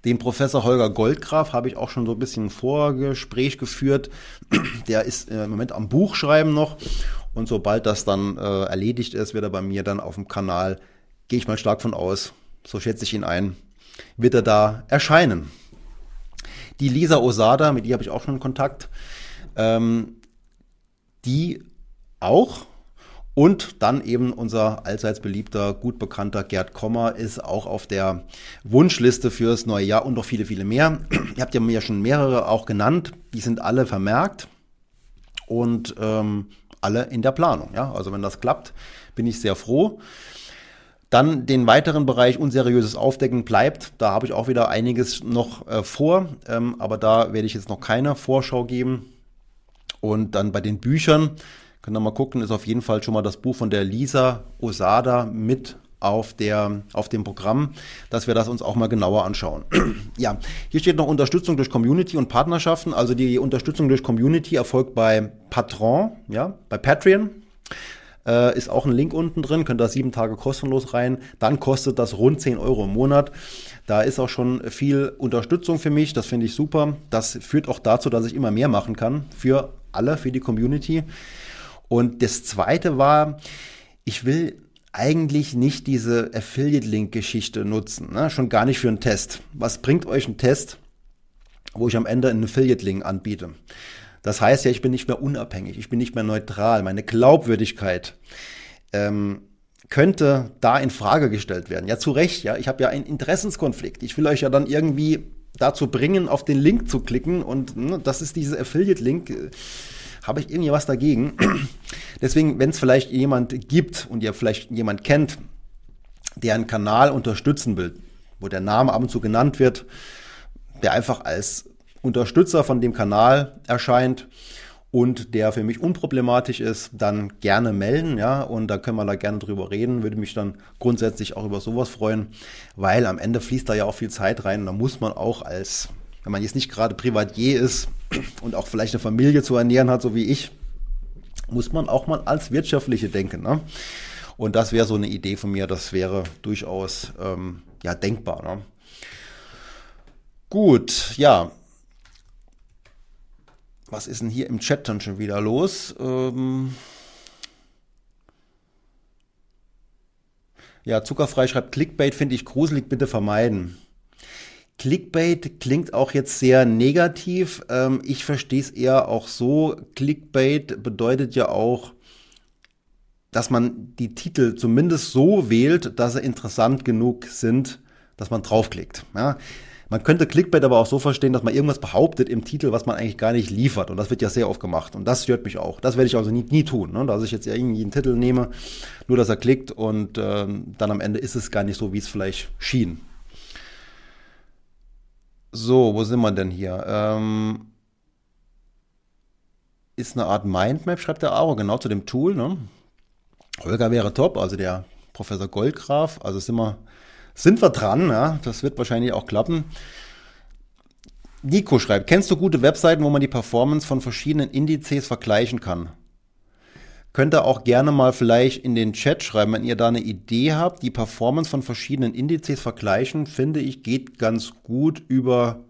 A: Den Professor Holger Goldgraf habe ich auch schon so ein bisschen ein Vorgespräch geführt. Der ist äh, im Moment am Buchschreiben noch. Und sobald das dann äh, erledigt ist, wird er bei mir dann auf dem Kanal, gehe ich mal stark von aus, so schätze ich ihn ein, wird er da erscheinen. Die Lisa Osada, mit die habe ich auch schon Kontakt, ähm, die auch und dann eben unser allseits beliebter, gut bekannter Gerd Kommer ist auch auf der Wunschliste fürs neue Jahr und noch viele, viele mehr. Ihr habt ja mir schon mehrere auch genannt. Die sind alle vermerkt und ähm, alle in der Planung. Ja? Also wenn das klappt, bin ich sehr froh. Dann den weiteren Bereich unseriöses Aufdecken bleibt. Da habe ich auch wieder einiges noch äh, vor, ähm, aber da werde ich jetzt noch keine Vorschau geben. Und dann bei den Büchern Könnt ihr mal gucken, ist auf jeden Fall schon mal das Buch von der Lisa Osada mit auf, der, auf dem Programm, dass wir das uns auch mal genauer anschauen. ja, hier steht noch Unterstützung durch Community und Partnerschaften. Also die Unterstützung durch Community erfolgt bei Patron, ja, bei Patreon. Äh, ist auch ein Link unten drin, könnt da sieben Tage kostenlos rein. Dann kostet das rund 10 Euro im Monat. Da ist auch schon viel Unterstützung für mich. Das finde ich super. Das führt auch dazu, dass ich immer mehr machen kann für alle, für die Community. Und das zweite war, ich will eigentlich nicht diese Affiliate-Link-Geschichte nutzen, ne? schon gar nicht für einen Test. Was bringt euch ein Test, wo ich am Ende einen Affiliate-Link anbiete? Das heißt ja, ich bin nicht mehr unabhängig, ich bin nicht mehr neutral. Meine Glaubwürdigkeit ähm, könnte da in Frage gestellt werden. Ja, zu Recht, ja. Ich habe ja einen Interessenskonflikt. Ich will euch ja dann irgendwie dazu bringen, auf den Link zu klicken und ne, das ist diese Affiliate-Link habe ich irgendwie was dagegen. Deswegen, wenn es vielleicht jemand gibt und ihr vielleicht jemand kennt, der einen Kanal unterstützen will, wo der Name ab und zu genannt wird, der einfach als Unterstützer von dem Kanal erscheint und der für mich unproblematisch ist, dann gerne melden, ja, und da können wir da gerne drüber reden, würde mich dann grundsätzlich auch über sowas freuen, weil am Ende fließt da ja auch viel Zeit rein und da muss man auch als, wenn man jetzt nicht gerade Privatier ist, und auch vielleicht eine Familie zu ernähren hat, so wie ich, muss man auch mal als Wirtschaftliche denken. Ne? Und das wäre so eine Idee von mir, das wäre durchaus ähm, ja, denkbar. Ne? Gut, ja. Was ist denn hier im Chat dann schon wieder los? Ähm ja, Zuckerfrei schreibt, Clickbait finde ich gruselig, bitte vermeiden. Clickbait klingt auch jetzt sehr negativ. Ähm, ich verstehe es eher auch so. Clickbait bedeutet ja auch, dass man die Titel zumindest so wählt, dass sie interessant genug sind, dass man draufklickt. Ja? Man könnte Clickbait aber auch so verstehen, dass man irgendwas behauptet im Titel, was man eigentlich gar nicht liefert. Und das wird ja sehr oft gemacht. Und das stört mich auch. Das werde ich also nie, nie tun, ne? dass ich jetzt irgendwie einen Titel nehme, nur dass er klickt und ähm, dann am Ende ist es gar nicht so, wie es vielleicht schien. So, wo sind wir denn hier? Ähm, ist eine Art Mindmap, schreibt der Aro, genau zu dem Tool. Ne? Holger wäre top, also der Professor Goldgraf. Also sind wir, sind wir dran, ja? das wird wahrscheinlich auch klappen. Nico schreibt, kennst du gute Webseiten, wo man die Performance von verschiedenen Indizes vergleichen kann? Könnt ihr auch gerne mal vielleicht in den Chat schreiben, wenn ihr da eine Idee habt. Die Performance von verschiedenen Indizes vergleichen, finde ich, geht ganz gut über,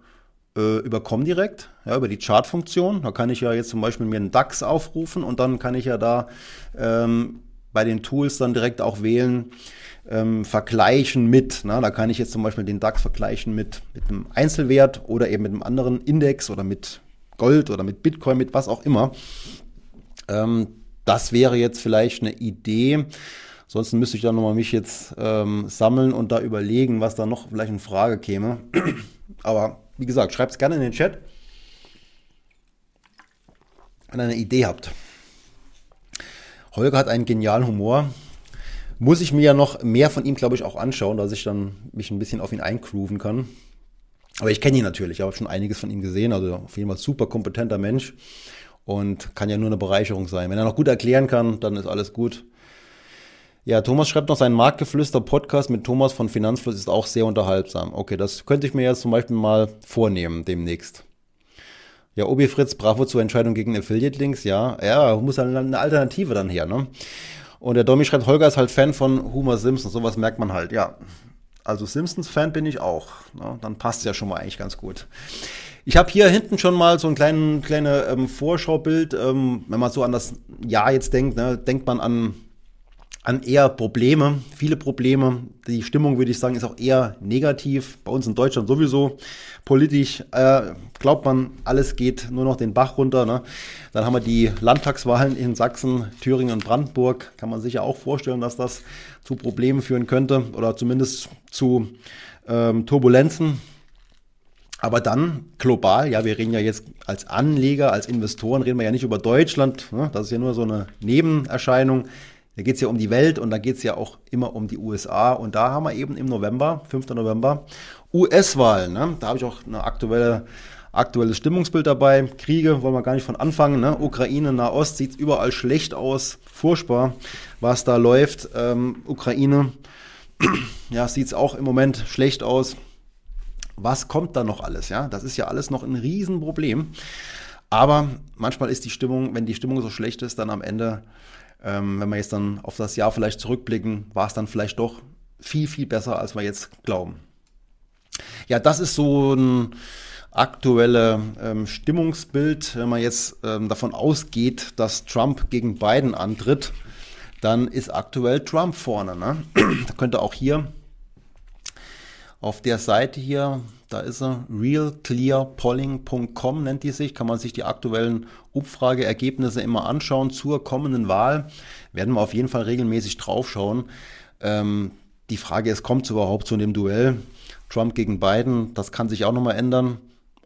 A: äh, über Comdirect, ja, über die Chartfunktion. Da kann ich ja jetzt zum Beispiel mir einen DAX aufrufen und dann kann ich ja da ähm, bei den Tools dann direkt auch wählen, ähm, vergleichen mit. Na, da kann ich jetzt zum Beispiel den DAX vergleichen mit, mit einem Einzelwert oder eben mit einem anderen Index oder mit Gold oder mit Bitcoin, mit was auch immer. Ähm, das wäre jetzt vielleicht eine Idee. Ansonsten müsste ich dann nochmal mich jetzt ähm, sammeln und da überlegen, was da noch vielleicht in Frage käme. Aber wie gesagt, schreibt es gerne in den Chat, wenn ihr eine Idee habt. Holger hat einen genialen Humor. Muss ich mir ja noch mehr von ihm, glaube ich, auch anschauen, dass ich dann mich ein bisschen auf ihn eingrooven kann. Aber ich kenne ihn natürlich, ich habe schon einiges von ihm gesehen, also auf jeden Fall super kompetenter Mensch und kann ja nur eine Bereicherung sein. Wenn er noch gut erklären kann, dann ist alles gut. Ja, Thomas schreibt noch, sein Marktgeflüster-Podcast mit Thomas von Finanzfluss ist auch sehr unterhaltsam. Okay, das könnte ich mir jetzt zum Beispiel mal vornehmen demnächst. Ja, Obi Fritz, bravo zur Entscheidung gegen Affiliate-Links. Ja, ja, muss halt eine Alternative dann her, ne? Und der Domi schreibt, Holger ist halt Fan von Homer Simpson. Sowas merkt man halt, ja. Also Simpsons-Fan bin ich auch. Ne? Dann passt es ja schon mal eigentlich ganz gut. Ich habe hier hinten schon mal so ein kleines kleine, ähm, Vorschaubild. Ähm, wenn man so an das Jahr jetzt denkt, ne, denkt man an an eher Probleme, viele Probleme. Die Stimmung, würde ich sagen, ist auch eher negativ. Bei uns in Deutschland sowieso. Politisch äh, glaubt man, alles geht nur noch den Bach runter. Ne? Dann haben wir die Landtagswahlen in Sachsen, Thüringen und Brandenburg. Kann man sich ja auch vorstellen, dass das zu Problemen führen könnte oder zumindest zu ähm, Turbulenzen. Aber dann global, ja, wir reden ja jetzt als Anleger, als Investoren, reden wir ja nicht über Deutschland. Ne? Das ist ja nur so eine Nebenerscheinung. Da geht es ja um die Welt und da geht es ja auch immer um die USA. Und da haben wir eben im November, 5. November, US-Wahlen. Ne? Da habe ich auch eine aktuelle aktuelles Stimmungsbild dabei. Kriege wollen wir gar nicht von anfangen. Ne? Ukraine, Nahost sieht überall schlecht aus. Furchtbar, was da läuft. Ähm, Ukraine, ja, sieht es auch im Moment schlecht aus. Was kommt da noch alles? Ja, das ist ja alles noch ein Riesenproblem. Aber manchmal ist die Stimmung, wenn die Stimmung so schlecht ist, dann am Ende ähm, wenn wir jetzt dann auf das Jahr vielleicht zurückblicken, war es dann vielleicht doch viel, viel besser, als wir jetzt glauben. Ja, das ist so ein aktuelle ähm, Stimmungsbild. Wenn man jetzt ähm, davon ausgeht, dass Trump gegen Biden antritt, dann ist aktuell Trump vorne. Ne? da könnte auch hier auf der Seite hier da ist er, realclearpolling.com nennt die sich, kann man sich die aktuellen Umfrageergebnisse immer anschauen zur kommenden Wahl. Werden wir auf jeden Fall regelmäßig draufschauen. Ähm, die Frage ist, kommt es überhaupt zu dem Duell Trump gegen Biden? Das kann sich auch nochmal ändern.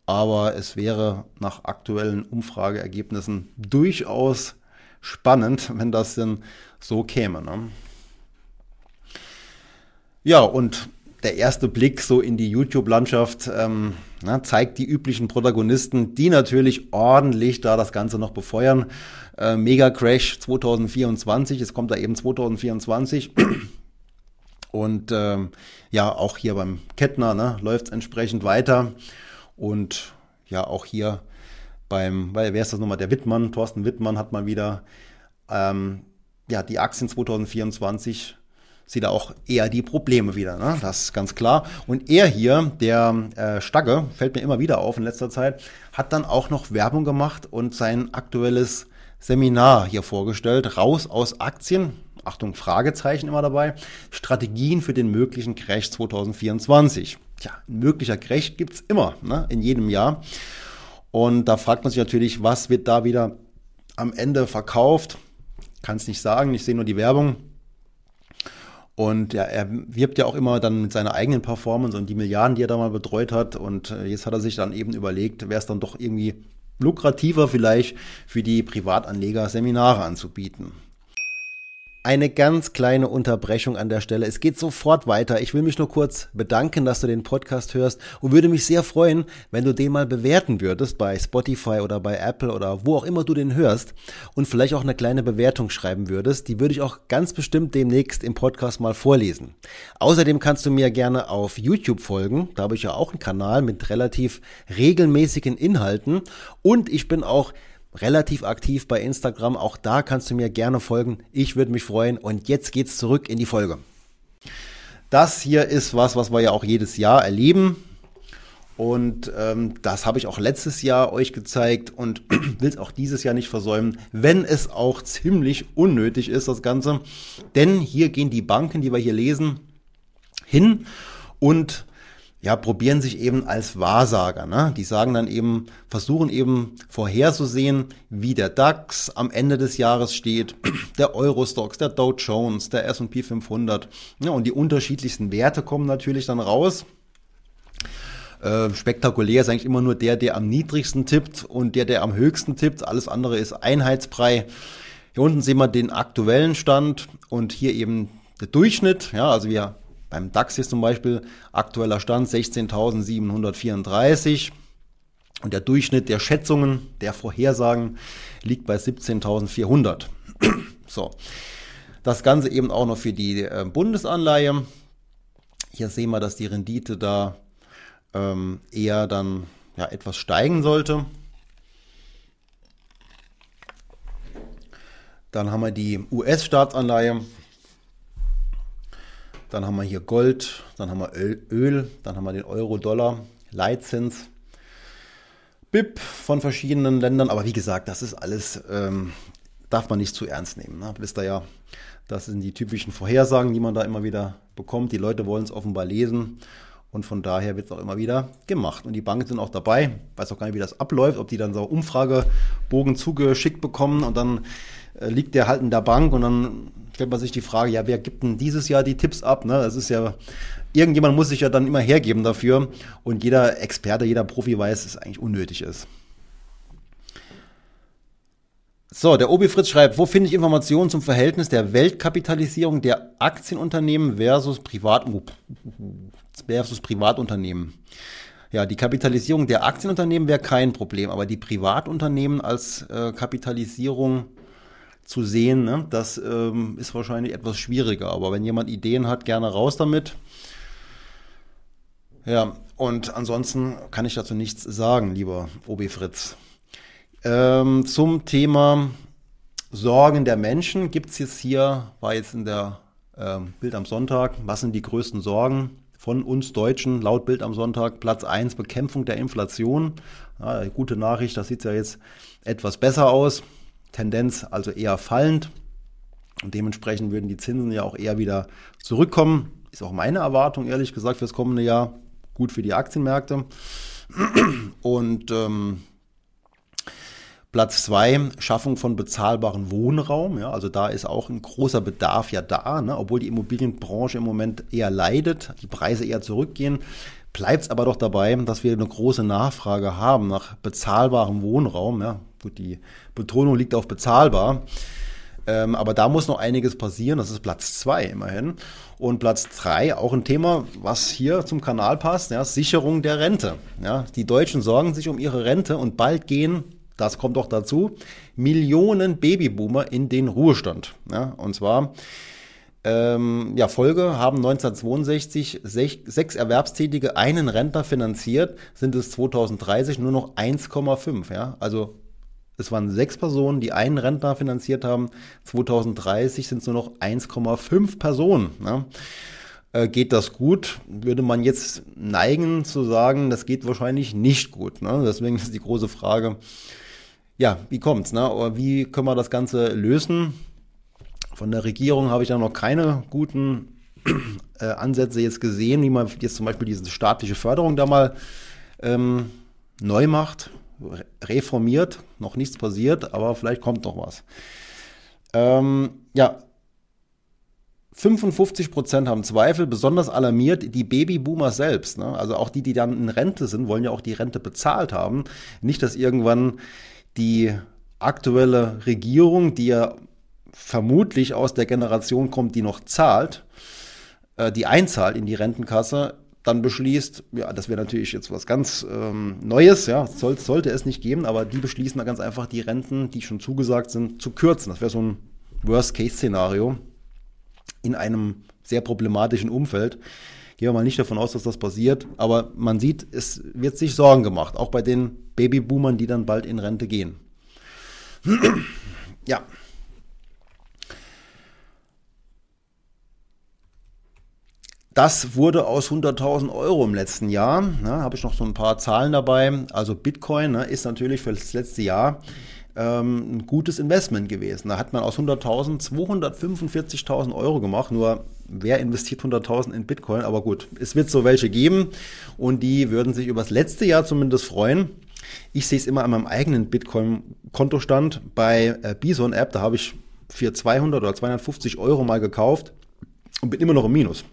A: Aber es wäre nach aktuellen Umfrageergebnissen durchaus spannend, wenn das denn so käme. Ne? Ja, und der erste Blick so in die YouTube-Landschaft ähm, na, zeigt die üblichen Protagonisten, die natürlich ordentlich da das Ganze noch befeuern. Äh, Mega Crash 2024, es kommt da eben 2024. Und ähm, ja, auch hier beim Kettner ne, läuft es entsprechend weiter. Und ja, auch hier beim, weil wer ist das nochmal? Der Wittmann, Thorsten Wittmann hat mal wieder ähm, ja, die Aktien 2024 sieht er auch eher die Probleme wieder. Ne? Das ist ganz klar. Und er hier, der äh, Stagge, fällt mir immer wieder auf in letzter Zeit, hat dann auch noch Werbung gemacht und sein aktuelles Seminar hier vorgestellt. Raus aus Aktien. Achtung, Fragezeichen immer dabei. Strategien für den möglichen Crash 2024. Tja, ein möglicher Crash gibt's immer, ne? in jedem Jahr. Und da fragt man sich natürlich, was wird da wieder am Ende verkauft? Kann es nicht sagen, ich sehe nur die Werbung. Und ja, er wirbt ja auch immer dann mit seiner eigenen Performance und die Milliarden, die er da mal betreut hat. Und äh, jetzt hat er sich dann eben überlegt, wäre es dann doch irgendwie lukrativer vielleicht für die Privatanleger Seminare anzubieten. Eine ganz kleine Unterbrechung an der Stelle. Es geht sofort weiter. Ich will mich nur kurz bedanken, dass du den Podcast hörst und würde mich sehr freuen, wenn du den mal bewerten würdest bei Spotify oder bei Apple oder wo auch immer du den hörst und vielleicht auch eine kleine Bewertung schreiben würdest. Die würde ich auch ganz bestimmt demnächst im Podcast mal vorlesen. Außerdem kannst du mir gerne auf YouTube folgen. Da habe ich ja auch einen Kanal mit relativ regelmäßigen Inhalten und ich bin auch relativ aktiv bei Instagram. Auch da kannst du mir gerne folgen. Ich würde mich freuen. Und jetzt geht's zurück in die Folge. Das hier ist was, was wir ja auch jedes Jahr erleben. Und ähm, das habe ich auch letztes Jahr euch gezeigt und will es auch dieses Jahr nicht versäumen, wenn es auch ziemlich unnötig ist, das Ganze. Denn hier gehen die Banken, die wir hier lesen, hin und ja, probieren sich eben als Wahrsager. Ne? Die sagen dann eben, versuchen eben vorherzusehen, wie der DAX am Ende des Jahres steht, der Eurostox, der Dow Jones, der S&P 500. Ja, und die unterschiedlichsten Werte kommen natürlich dann raus. Äh, spektakulär ist eigentlich immer nur der, der am niedrigsten tippt und der, der am höchsten tippt. Alles andere ist Einheitsbrei. Hier unten sehen wir den aktuellen Stand und hier eben der Durchschnitt. Ja, also wir beim DAX ist zum Beispiel aktueller Stand 16.734 und der Durchschnitt der Schätzungen, der Vorhersagen liegt bei 17.400. so. Das Ganze eben auch noch für die äh, Bundesanleihe. Hier sehen wir, dass die Rendite da ähm, eher dann ja, etwas steigen sollte. Dann haben wir die US-Staatsanleihe. Dann haben wir hier Gold, dann haben wir Öl, dann haben wir den Euro-Dollar, Leitzins, BIP von verschiedenen Ländern. Aber wie gesagt, das ist alles, ähm, darf man nicht zu ernst nehmen. Ne? Wisst ihr ja, das sind die typischen Vorhersagen, die man da immer wieder bekommt. Die Leute wollen es offenbar lesen. Und von daher wird es auch immer wieder gemacht. Und die Banken sind auch dabei. Ich weiß auch gar nicht, wie das abläuft, ob die dann so Umfragebogen zugeschickt bekommen und dann äh, liegt der halt in der Bank und dann stellt man sich die Frage, ja, wer gibt denn dieses Jahr die Tipps ab? Ne? Das ist ja, irgendjemand muss sich ja dann immer hergeben dafür und jeder Experte, jeder Profi weiß, dass es eigentlich unnötig ist. So, der Obi Fritz schreibt, wo finde ich Informationen zum Verhältnis der Weltkapitalisierung der Aktienunternehmen versus, Privat, versus Privatunternehmen? Ja, die Kapitalisierung der Aktienunternehmen wäre kein Problem, aber die Privatunternehmen als äh, Kapitalisierung zu sehen. Ne? Das ähm, ist wahrscheinlich etwas schwieriger. Aber wenn jemand Ideen hat, gerne raus damit. Ja, und ansonsten kann ich dazu nichts sagen, lieber Obi Fritz. Ähm, zum Thema Sorgen der Menschen gibt es jetzt hier, war jetzt in der ähm, Bild am Sonntag, was sind die größten Sorgen von uns Deutschen, laut Bild am Sonntag, Platz 1, Bekämpfung der Inflation. Ja, gute Nachricht, das sieht ja jetzt etwas besser aus. Tendenz also eher fallend. Und dementsprechend würden die Zinsen ja auch eher wieder zurückkommen. Ist auch meine Erwartung, ehrlich gesagt, fürs kommende Jahr. Gut für die Aktienmärkte. Und ähm, Platz zwei Schaffung von bezahlbaren Wohnraum. Ja, also da ist auch ein großer Bedarf ja da, ne? obwohl die Immobilienbranche im Moment eher leidet, die Preise eher zurückgehen. Bleibt es aber doch dabei, dass wir eine große Nachfrage haben nach bezahlbarem Wohnraum. Ja, gut, die Betonung liegt auf bezahlbar. Ähm, aber da muss noch einiges passieren. Das ist Platz zwei immerhin. Und Platz drei auch ein Thema, was hier zum Kanal passt, ja, Sicherung der Rente. Ja, die Deutschen sorgen sich um ihre Rente und bald gehen, das kommt doch dazu, Millionen Babyboomer in den Ruhestand. Ja, und zwar ähm, ja, Folge haben 1962 sech, sechs Erwerbstätige einen Rentner finanziert, sind es 2030 nur noch 1,5. Ja? Also es waren sechs Personen, die einen Rentner finanziert haben. 2030 sind es nur noch 1,5 Personen. Ja? Äh, geht das gut? Würde man jetzt neigen zu sagen, das geht wahrscheinlich nicht gut. Ne? Deswegen ist die große Frage, ja, wie kommt's? Ne? Oder wie können wir das Ganze lösen? Von der Regierung habe ich da noch keine guten äh, Ansätze jetzt gesehen, wie man jetzt zum Beispiel diese staatliche Förderung da mal ähm, neu macht, reformiert. Noch nichts passiert, aber vielleicht kommt noch was. Ähm, ja, 55 Prozent haben Zweifel, besonders alarmiert die Babyboomer selbst. Ne? Also auch die, die dann in Rente sind, wollen ja auch die Rente bezahlt haben. Nicht, dass irgendwann die aktuelle Regierung, die ja vermutlich aus der Generation kommt, die noch zahlt, äh, die einzahlt in die Rentenkasse, dann beschließt, ja, das wäre natürlich jetzt was ganz ähm, Neues, ja, soll, sollte es nicht geben, aber die beschließen dann ganz einfach, die Renten, die schon zugesagt sind, zu kürzen. Das wäre so ein Worst-Case-Szenario in einem sehr problematischen Umfeld. Gehen wir mal nicht davon aus, dass das passiert, aber man sieht, es wird sich Sorgen gemacht, auch bei den Babyboomern, die dann bald in Rente gehen. ja. Das wurde aus 100.000 Euro im letzten Jahr. Ne, Habe ich noch so ein paar Zahlen dabei. Also Bitcoin ne, ist natürlich für das letzte Jahr ähm, ein gutes Investment gewesen. Da hat man aus 100.000 245.000 Euro gemacht. Nur wer investiert 100.000 in Bitcoin? Aber gut, es wird so welche geben und die würden sich über das letzte Jahr zumindest freuen. Ich sehe es immer an meinem eigenen Bitcoin-Kontostand bei äh, Bison App. Da habe ich für 200 oder 250 Euro mal gekauft und bin immer noch im Minus.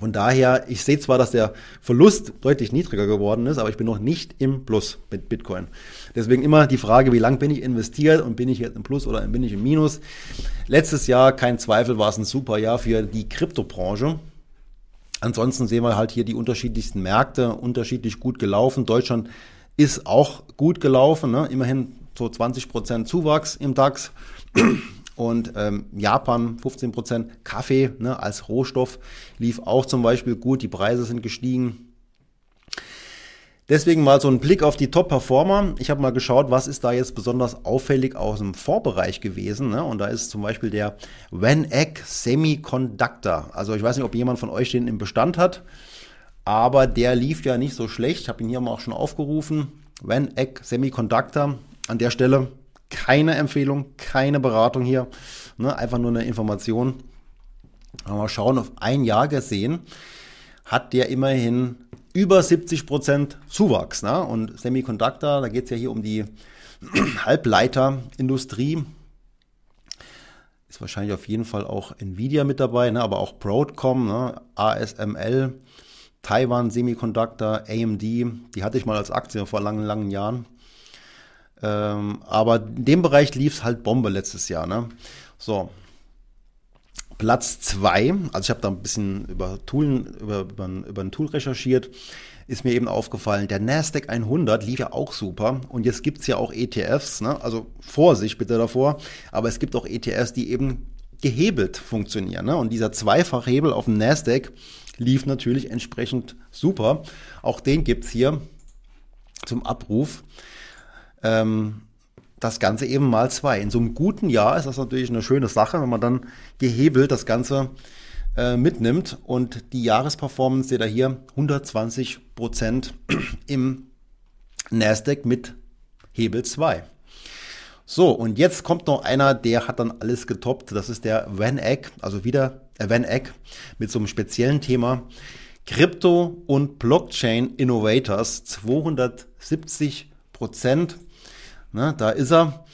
A: Von daher, ich sehe zwar, dass der Verlust deutlich niedriger geworden ist, aber ich bin noch nicht im Plus mit Bitcoin. Deswegen immer die Frage, wie lang bin ich investiert und bin ich jetzt im Plus oder bin ich im Minus? Letztes Jahr, kein Zweifel, war es ein super Jahr für die Kryptobranche. Ansonsten sehen wir halt hier die unterschiedlichsten Märkte, unterschiedlich gut gelaufen. Deutschland ist auch gut gelaufen, ne? immerhin so 20% Zuwachs im DAX und ähm, Japan 15 Prozent. Kaffee ne, als Rohstoff lief auch zum Beispiel gut, die Preise sind gestiegen. Deswegen mal so ein Blick auf die Top-Performer. Ich habe mal geschaut, was ist da jetzt besonders auffällig aus dem Vorbereich gewesen. Ne? Und da ist zum Beispiel der WAN-Egg Semiconductor. Also ich weiß nicht, ob jemand von euch den im Bestand hat, aber der lief ja nicht so schlecht. Ich habe ihn hier mal auch schon aufgerufen. WAN-Egg Semiconductor. An der Stelle keine Empfehlung, keine Beratung hier, ne, einfach nur eine Information. mal schauen, auf ein Jahr gesehen hat der immerhin über 70 Prozent Zuwachs. Ne? Und Semiconductor, da geht es ja hier um die Halbleiterindustrie. Ist wahrscheinlich auf jeden Fall auch Nvidia mit dabei, ne? aber auch Broadcom, ne? ASML, Taiwan Semiconductor, AMD, die hatte ich mal als Aktie vor langen, langen Jahren. Ähm, aber in dem Bereich lief es halt Bombe letztes Jahr. Ne? So. Platz 2, also ich habe da ein bisschen über, Tool, über, über, über ein Tool recherchiert, ist mir eben aufgefallen, der Nasdaq 100 lief ja auch super und jetzt gibt es ja auch ETFs, ne? also Vorsicht bitte davor, aber es gibt auch ETFs, die eben gehebelt funktionieren. Ne? Und dieser Zweifachhebel auf dem Nasdaq lief natürlich entsprechend super. Auch den gibt es hier zum Abruf ähm, das Ganze eben mal zwei. In so einem guten Jahr ist das natürlich eine schöne Sache, wenn man dann gehebelt das Ganze äh, mitnimmt und die Jahresperformance seht ihr hier 120 Prozent im Nasdaq mit Hebel 2. So, und jetzt kommt noch einer, der hat dann alles getoppt. Das ist der Van Eck, also wieder äh, Van Eck mit so einem speziellen Thema. Krypto und Blockchain Innovators 270 Prozent Ne, da ist er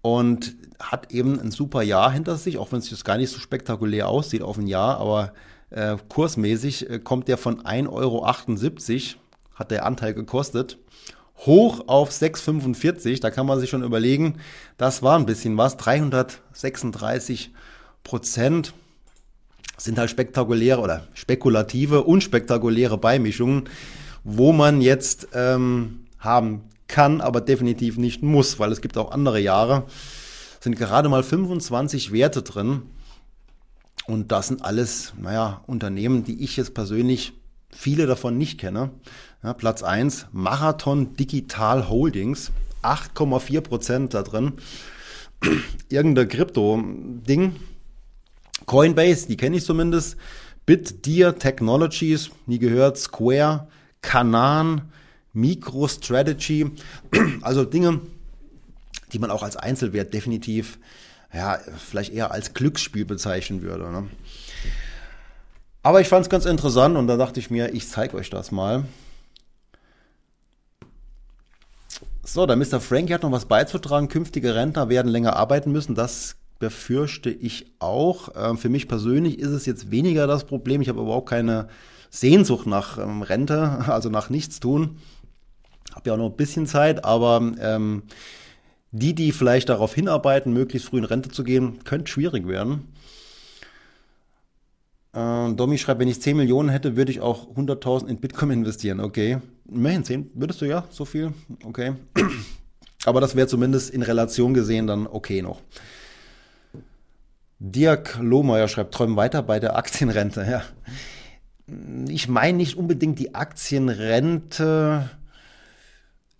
A: und hat eben ein super Jahr hinter sich, auch wenn es jetzt gar nicht so spektakulär aussieht auf ein Jahr, aber äh, kursmäßig äh, kommt der von 1,78 Euro, hat der Anteil gekostet, hoch auf 6,45. Da kann man sich schon überlegen, das war ein bisschen was. 336 Prozent sind halt spektakuläre oder spekulative, unspektakuläre Beimischungen, wo man jetzt ähm, haben kann, aber definitiv nicht muss, weil es gibt auch andere Jahre, sind gerade mal 25 Werte drin. Und das sind alles, naja, Unternehmen, die ich jetzt persönlich viele davon nicht kenne. Ja, Platz 1, Marathon Digital Holdings, 8,4 Prozent da drin. Irgendein Krypto-Ding. Coinbase, die kenne ich zumindest. BitDeer Technologies, nie gehört. Square, Kanan, MicroStrategy, also Dinge, die man auch als Einzelwert definitiv, ja, vielleicht eher als Glücksspiel bezeichnen würde. Ne? Aber ich fand es ganz interessant und da dachte ich mir, ich zeige euch das mal. So, der Mr. Frankie hat noch was beizutragen. Künftige Rentner werden länger arbeiten müssen. Das befürchte ich auch. Ähm, für mich persönlich ist es jetzt weniger das Problem. Ich habe überhaupt keine Sehnsucht nach ähm, Rente, also nach Nichtstun habe ja auch noch ein bisschen Zeit, aber ähm, die, die vielleicht darauf hinarbeiten, möglichst früh in Rente zu gehen, könnte schwierig werden. Äh, Domi schreibt, wenn ich 10 Millionen hätte, würde ich auch 100.000 in Bitcoin investieren. Okay. Immerhin 10, würdest du ja, so viel? Okay. Aber das wäre zumindest in Relation gesehen dann okay noch. Dirk Lohmeier schreibt, träumen weiter bei der Aktienrente. Ja. Ich meine nicht unbedingt die Aktienrente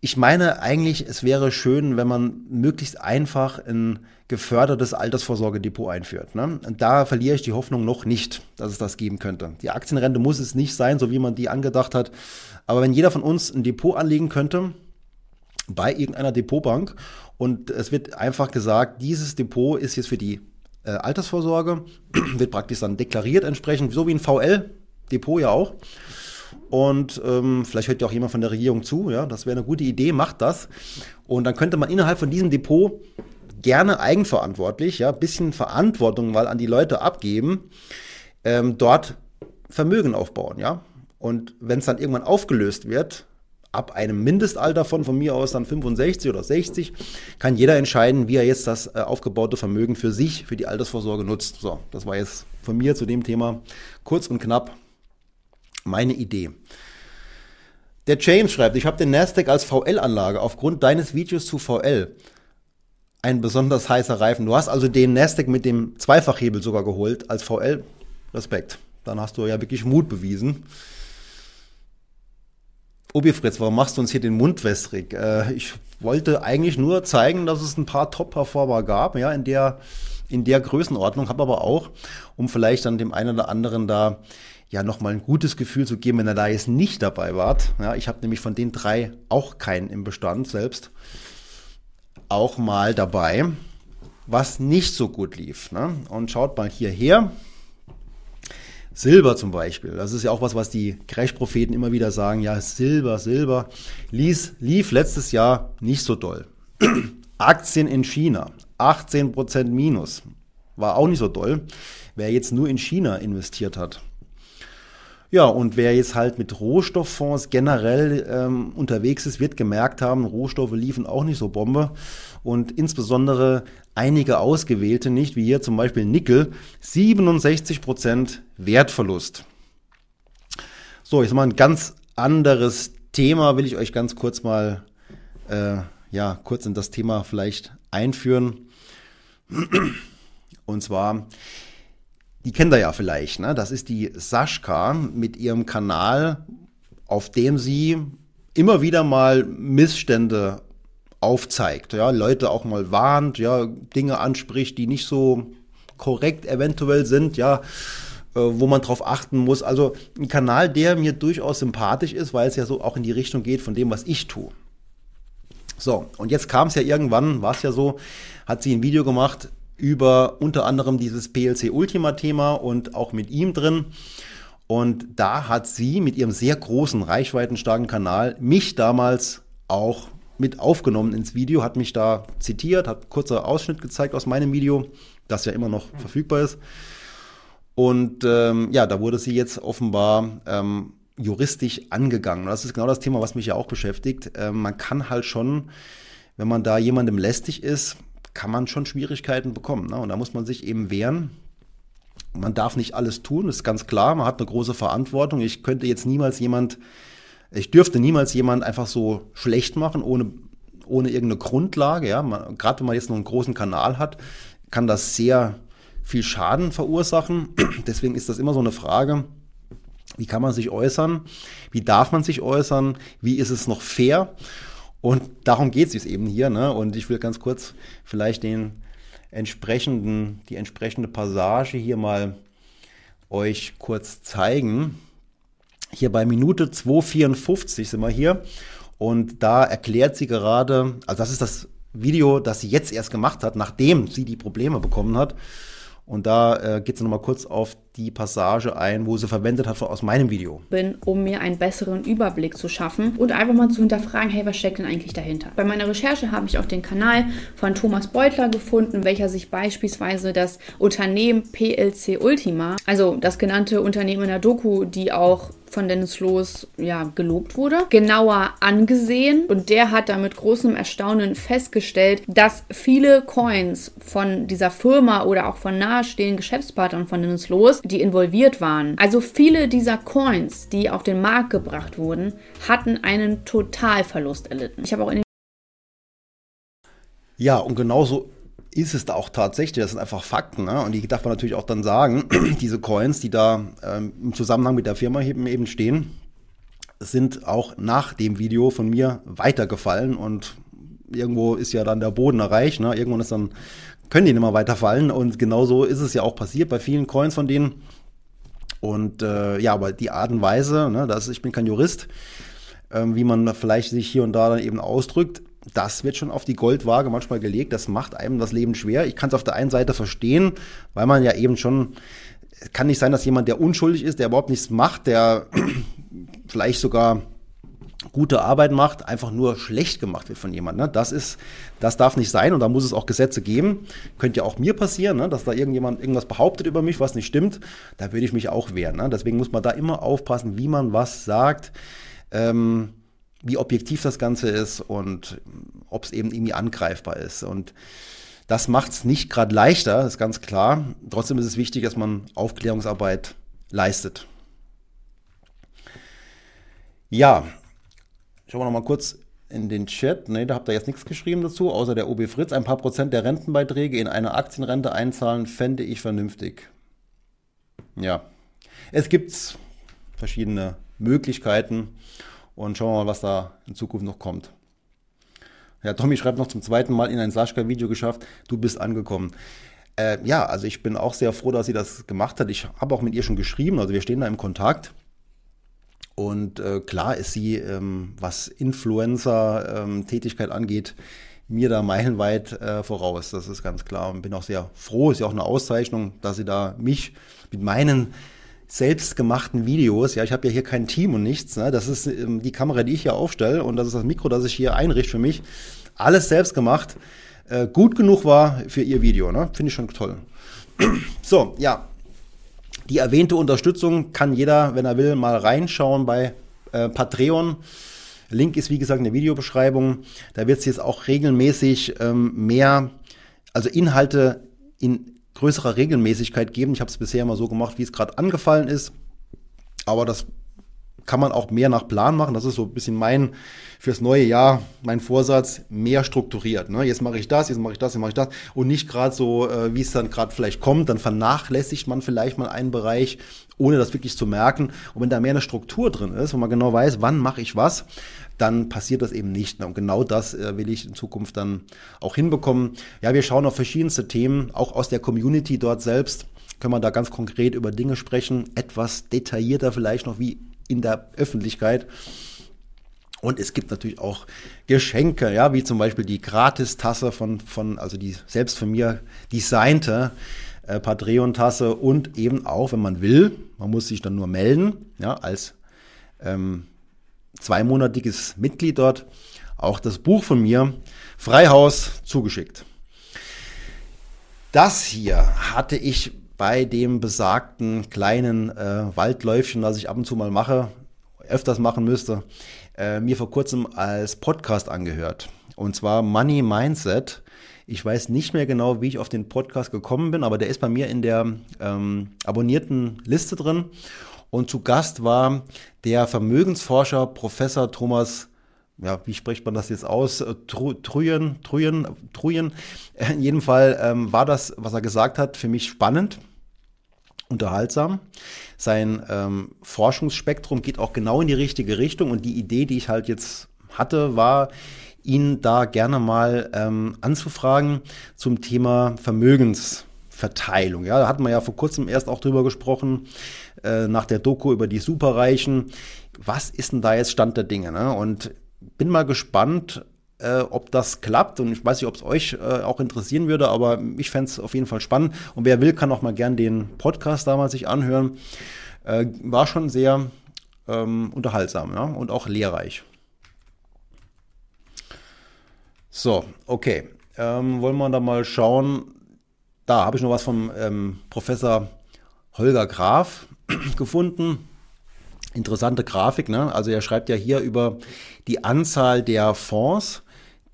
A: ich meine eigentlich, es wäre schön, wenn man möglichst einfach ein gefördertes Altersvorsorgedepot einführt. Ne? Und da verliere ich die Hoffnung noch nicht, dass es das geben könnte. Die Aktienrente muss es nicht sein, so wie man die angedacht hat. Aber wenn jeder von uns ein Depot anlegen könnte, bei irgendeiner Depotbank und es wird einfach gesagt, dieses Depot ist jetzt für die äh, Altersvorsorge, wird praktisch dann deklariert entsprechend, so wie ein VL-Depot ja auch. Und ähm, vielleicht hört ja auch jemand von der Regierung zu, ja, das wäre eine gute Idee, macht das. Und dann könnte man innerhalb von diesem Depot gerne eigenverantwortlich, ja, bisschen Verantwortung mal an die Leute abgeben, ähm, dort Vermögen aufbauen, ja. Und wenn es dann irgendwann aufgelöst wird, ab einem Mindestalter von von mir aus dann 65 oder 60, kann jeder entscheiden, wie er jetzt das äh, aufgebaute Vermögen für sich, für die Altersvorsorge nutzt. So, das war jetzt von mir zu dem Thema kurz und knapp meine Idee. Der James schreibt, ich habe den Nasdaq als VL-Anlage aufgrund deines Videos zu VL. Ein besonders heißer Reifen. Du hast also den Nasdaq mit dem Zweifachhebel sogar geholt als VL. Respekt. Dann hast du ja wirklich Mut bewiesen. Obi Fritz, warum machst du uns hier den Mund wässrig? Äh, ich wollte eigentlich nur zeigen, dass es ein paar Top-Performer gab, ja, in der, in der Größenordnung, habe aber auch, um vielleicht dann dem einen oder anderen da ja nochmal ein gutes Gefühl zu geben, wenn er da jetzt nicht dabei war. Ja, ich habe nämlich von den drei auch keinen im Bestand selbst. Auch mal dabei, was nicht so gut lief. Ne? Und schaut mal hierher. Silber zum Beispiel, das ist ja auch was, was die Crash-Propheten immer wieder sagen, ja, Silber, Silber, lief, lief letztes Jahr nicht so doll. Aktien in China, 18% Minus, war auch nicht so doll. Wer jetzt nur in China investiert hat, ja, und wer jetzt halt mit Rohstofffonds generell ähm, unterwegs ist, wird gemerkt haben, Rohstoffe liefen auch nicht so Bombe. Und insbesondere einige ausgewählte nicht, wie hier zum Beispiel Nickel, 67 Prozent Wertverlust. So, jetzt mal ein ganz anderes Thema, will ich euch ganz kurz mal, äh, ja, kurz in das Thema vielleicht einführen. Und zwar, die kennt ihr ja vielleicht, ne? Das ist die Sascha mit ihrem Kanal, auf dem sie immer wieder mal Missstände aufzeigt, ja, Leute auch mal warnt, ja, Dinge anspricht, die nicht so korrekt eventuell sind, ja, äh, wo man drauf achten muss. Also ein Kanal, der mir durchaus sympathisch ist, weil es ja so auch in die Richtung geht von dem, was ich tue. So, und jetzt kam es ja irgendwann, war es ja so, hat sie ein Video gemacht, über unter anderem dieses PLC Ultima Thema und auch mit ihm drin. Und da hat sie mit ihrem sehr großen, reichweitenstarken Kanal mich damals auch mit aufgenommen ins Video, hat mich da zitiert, hat kurzer Ausschnitt gezeigt aus meinem Video, das ja immer noch verfügbar ist. Und ähm, ja, da wurde sie jetzt offenbar ähm, juristisch angegangen. Und das ist genau das Thema, was mich ja auch beschäftigt. Ähm, man kann halt schon, wenn man da jemandem lästig ist, kann man schon Schwierigkeiten bekommen. Ne? Und da muss man sich eben wehren. Man darf nicht alles tun, ist ganz klar. Man hat eine große Verantwortung. Ich könnte jetzt niemals jemand, ich dürfte niemals jemand einfach so schlecht machen, ohne, ohne irgendeine Grundlage. Ja? Gerade wenn man jetzt noch einen großen Kanal hat, kann das sehr viel Schaden verursachen. Deswegen ist das immer so eine Frage, wie kann man sich äußern? Wie darf man sich äußern? Wie ist es noch fair? Und darum geht es eben hier. Ne? Und ich will ganz kurz vielleicht den entsprechenden, die entsprechende Passage hier mal euch kurz zeigen. Hier bei Minute 2,54 sind wir hier. Und da erklärt sie gerade, also das ist das Video, das sie jetzt erst gemacht hat, nachdem sie die Probleme bekommen hat. Und da äh, geht sie nochmal kurz auf die Passage ein, wo sie verwendet hat aus meinem Video.
B: Bin, um mir einen besseren Überblick zu schaffen und einfach mal zu hinterfragen, hey, was steckt denn eigentlich dahinter? Bei meiner Recherche habe ich auch den Kanal von Thomas Beutler gefunden, welcher sich beispielsweise das Unternehmen PLC Ultima, also das genannte Unternehmen in der Doku, die auch von Dennis Loos ja, gelobt wurde, genauer angesehen und der hat da mit großem Erstaunen festgestellt, dass viele Coins von dieser Firma oder auch von nahestehenden Geschäftspartnern von Dennis Loos, die involviert waren, also viele dieser Coins, die auf den Markt gebracht wurden, hatten einen Totalverlust erlitten. Ich habe auch in
A: ja, und genauso ist es da auch tatsächlich. Das sind einfach Fakten. Ne? Und die darf man natürlich auch dann sagen, diese Coins, die da ähm, im Zusammenhang mit der Firma eben, eben stehen, sind auch nach dem Video von mir weitergefallen und irgendwo ist ja dann der Boden erreicht. Ne? Irgendwann ist dann, können die nicht mehr weiterfallen und genau so ist es ja auch passiert bei vielen Coins von denen. Und äh, ja, aber die Art und Weise, ne, das, ich bin kein Jurist, ähm, wie man vielleicht sich hier und da dann eben ausdrückt, das wird schon auf die Goldwaage manchmal gelegt. Das macht einem das Leben schwer. Ich kann es auf der einen Seite verstehen, weil man ja eben schon, es kann nicht sein, dass jemand, der unschuldig ist, der überhaupt nichts macht, der vielleicht sogar gute Arbeit macht, einfach nur schlecht gemacht wird von jemandem. Ne? Das ist, das darf nicht sein und da muss es auch Gesetze geben. Könnte ja auch mir passieren, ne? dass da irgendjemand irgendwas behauptet über mich, was nicht stimmt. Da würde ich mich auch wehren. Ne? Deswegen muss man da immer aufpassen, wie man was sagt. Ähm, wie objektiv das Ganze ist und ob es eben irgendwie angreifbar ist. Und das macht es nicht gerade leichter, ist ganz klar. Trotzdem ist es wichtig, dass man Aufklärungsarbeit leistet. Ja, schauen wir noch mal kurz in den Chat. Ne, da habt ihr jetzt nichts geschrieben dazu, außer der OB Fritz. Ein paar Prozent der Rentenbeiträge in eine Aktienrente einzahlen, fände ich vernünftig. Ja, es gibt verschiedene Möglichkeiten und schauen wir mal, was da in Zukunft noch kommt. Ja, Tommy schreibt noch zum zweiten Mal in ein Sascha-Video geschafft, du bist angekommen. Äh, ja, also ich bin auch sehr froh, dass sie das gemacht hat. Ich habe auch mit ihr schon geschrieben, also wir stehen da im Kontakt. Und äh, klar ist sie, ähm, was Influencer-Tätigkeit ähm, angeht, mir da meilenweit äh, voraus. Das ist ganz klar. Und bin auch sehr froh, ist ja auch eine Auszeichnung, dass sie da mich mit meinen selbstgemachten Videos. Ja, ich habe ja hier kein Team und nichts. Ne? Das ist ähm, die Kamera, die ich hier aufstelle und das ist das Mikro, das ich hier einrichte für mich. Alles selbst gemacht. Äh, gut genug war für ihr Video. Ne? Finde ich schon toll. so, ja. Die erwähnte Unterstützung kann jeder, wenn er will, mal reinschauen bei äh, Patreon. Link ist wie gesagt in der Videobeschreibung. Da wird es jetzt auch regelmäßig ähm, mehr, also Inhalte in größerer Regelmäßigkeit geben. Ich habe es bisher immer so gemacht, wie es gerade angefallen ist. Aber das kann man auch mehr nach Plan machen. Das ist so ein bisschen mein fürs neue Jahr, mein Vorsatz, mehr strukturiert. Ne? Jetzt mache ich das, jetzt mache ich das, jetzt mache ich das. Und nicht gerade so, äh, wie es dann gerade vielleicht kommt. Dann vernachlässigt man vielleicht mal einen Bereich, ohne das wirklich zu merken. Und wenn da mehr eine Struktur drin ist, wo man genau weiß, wann mache ich was, dann passiert das eben nicht. Und genau das äh, will ich in Zukunft dann auch hinbekommen. Ja, wir schauen auf verschiedenste Themen, auch aus der Community dort selbst können wir da ganz konkret über Dinge sprechen, etwas detaillierter vielleicht noch wie in der Öffentlichkeit. Und es gibt natürlich auch Geschenke, ja, wie zum Beispiel die Gratistasse von, von, also die selbst von mir designte äh, Patreon-Tasse und eben auch, wenn man will, man muss sich dann nur melden, ja, als ähm, zweimonatiges Mitglied dort auch das Buch von mir, Freihaus, zugeschickt. Das hier hatte ich bei dem besagten kleinen äh, Waldläufchen, das ich ab und zu mal mache, öfters machen müsste, äh, mir vor kurzem als Podcast angehört. Und zwar Money Mindset. Ich weiß nicht mehr genau, wie ich auf den Podcast gekommen bin, aber der ist bei mir in der ähm, abonnierten Liste drin. Und zu Gast war der Vermögensforscher Professor Thomas, ja, wie spricht man das jetzt aus? Äh, Truyen, Truyen, Truyen. In jedem Fall ähm, war das, was er gesagt hat, für mich spannend, unterhaltsam. Sein ähm, Forschungsspektrum geht auch genau in die richtige Richtung und die Idee, die ich halt jetzt hatte, war, ihn da gerne mal ähm, anzufragen zum Thema Vermögensverteilung. Ja, da hatten wir ja vor kurzem erst auch drüber gesprochen, äh, nach der Doku über die Superreichen. Was ist denn da jetzt Stand der Dinge? Ne? Und bin mal gespannt, äh, ob das klappt. Und ich weiß nicht, ob es euch äh, auch interessieren würde, aber ich fände es auf jeden Fall spannend. Und wer will, kann auch mal gern den Podcast damals sich anhören. Äh, war schon sehr ähm, unterhaltsam ja? und auch lehrreich. So, okay. Ähm, wollen wir da mal schauen. Da habe ich noch was vom ähm, Professor Holger Graf gefunden. Interessante Grafik, ne? Also er schreibt ja hier über die Anzahl der Fonds,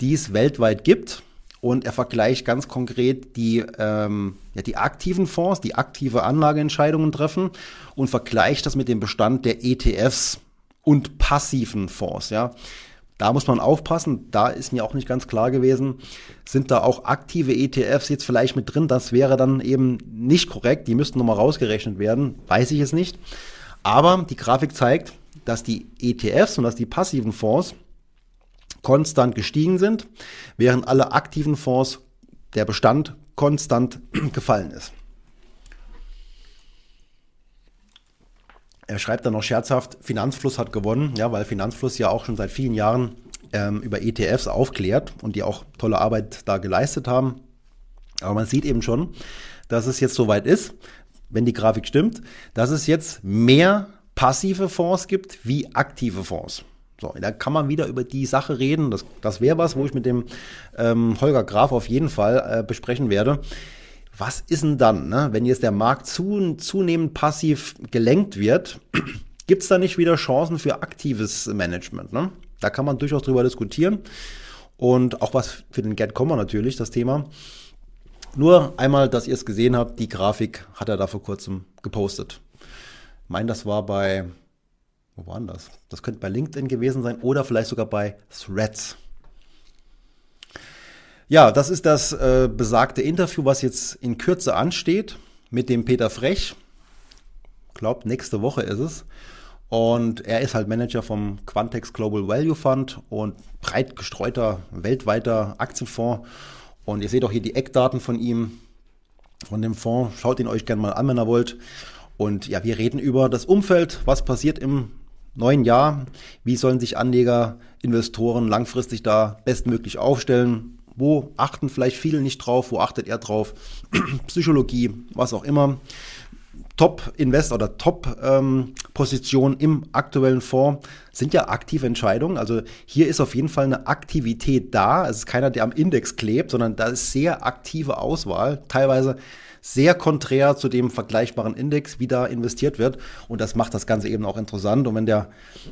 A: die es weltweit gibt. Und er vergleicht ganz konkret die, ähm, ja, die aktiven Fonds, die aktive Anlageentscheidungen treffen und vergleicht das mit dem Bestand der ETFs und passiven Fonds. Ja. Da muss man aufpassen, da ist mir auch nicht ganz klar gewesen, sind da auch aktive ETFs jetzt vielleicht mit drin? Das wäre dann eben nicht korrekt, die müssten nochmal rausgerechnet werden, weiß ich es nicht. Aber die Grafik zeigt, dass die ETFs und dass die passiven Fonds konstant gestiegen sind, während alle aktiven Fonds der Bestand konstant gefallen ist. Er schreibt dann noch scherzhaft, Finanzfluss hat gewonnen, ja, weil Finanzfluss ja auch schon seit vielen Jahren ähm, über ETFs aufklärt und die auch tolle Arbeit da geleistet haben. Aber man sieht eben schon, dass es jetzt soweit ist, wenn die Grafik stimmt, dass es jetzt mehr passive Fonds gibt wie aktive Fonds. So, da kann man wieder über die Sache reden. Das, das wäre was, wo ich mit dem ähm, Holger Graf auf jeden Fall äh, besprechen werde. Was ist denn dann, ne? wenn jetzt der Markt zu, zunehmend passiv gelenkt wird? Gibt es da nicht wieder Chancen für aktives Management? Ne? Da kann man durchaus drüber diskutieren. Und auch was für den Get Kommer natürlich, das Thema. Nur einmal, dass ihr es gesehen habt, die Grafik hat er da vor kurzem gepostet. Ich meine, das war bei, wo war denn das? Das könnte bei LinkedIn gewesen sein oder vielleicht sogar bei Threads. Ja, das ist das äh, besagte Interview, was jetzt in Kürze ansteht mit dem Peter Frech. Glaubt, nächste Woche ist es. Und er ist halt Manager vom Quantex Global Value Fund und breit gestreuter weltweiter Aktienfonds. Und ihr seht auch hier die Eckdaten von ihm, von dem Fonds. Schaut ihn euch gerne mal an, wenn ihr wollt. Und ja, wir reden über das Umfeld, was passiert im neuen Jahr, wie sollen sich Anleger, Investoren langfristig da bestmöglich aufstellen, wo achten vielleicht viele nicht drauf, wo achtet er drauf, Psychologie, was auch immer. Top-Invest oder Top-Position ähm, im aktuellen Fonds sind ja aktive Entscheidungen. Also hier ist auf jeden Fall eine Aktivität da. Es ist keiner, der am Index klebt, sondern da ist sehr aktive Auswahl. Teilweise sehr konträr zu dem vergleichbaren Index, wie da investiert wird. Und das macht das Ganze eben auch interessant. Und wenn der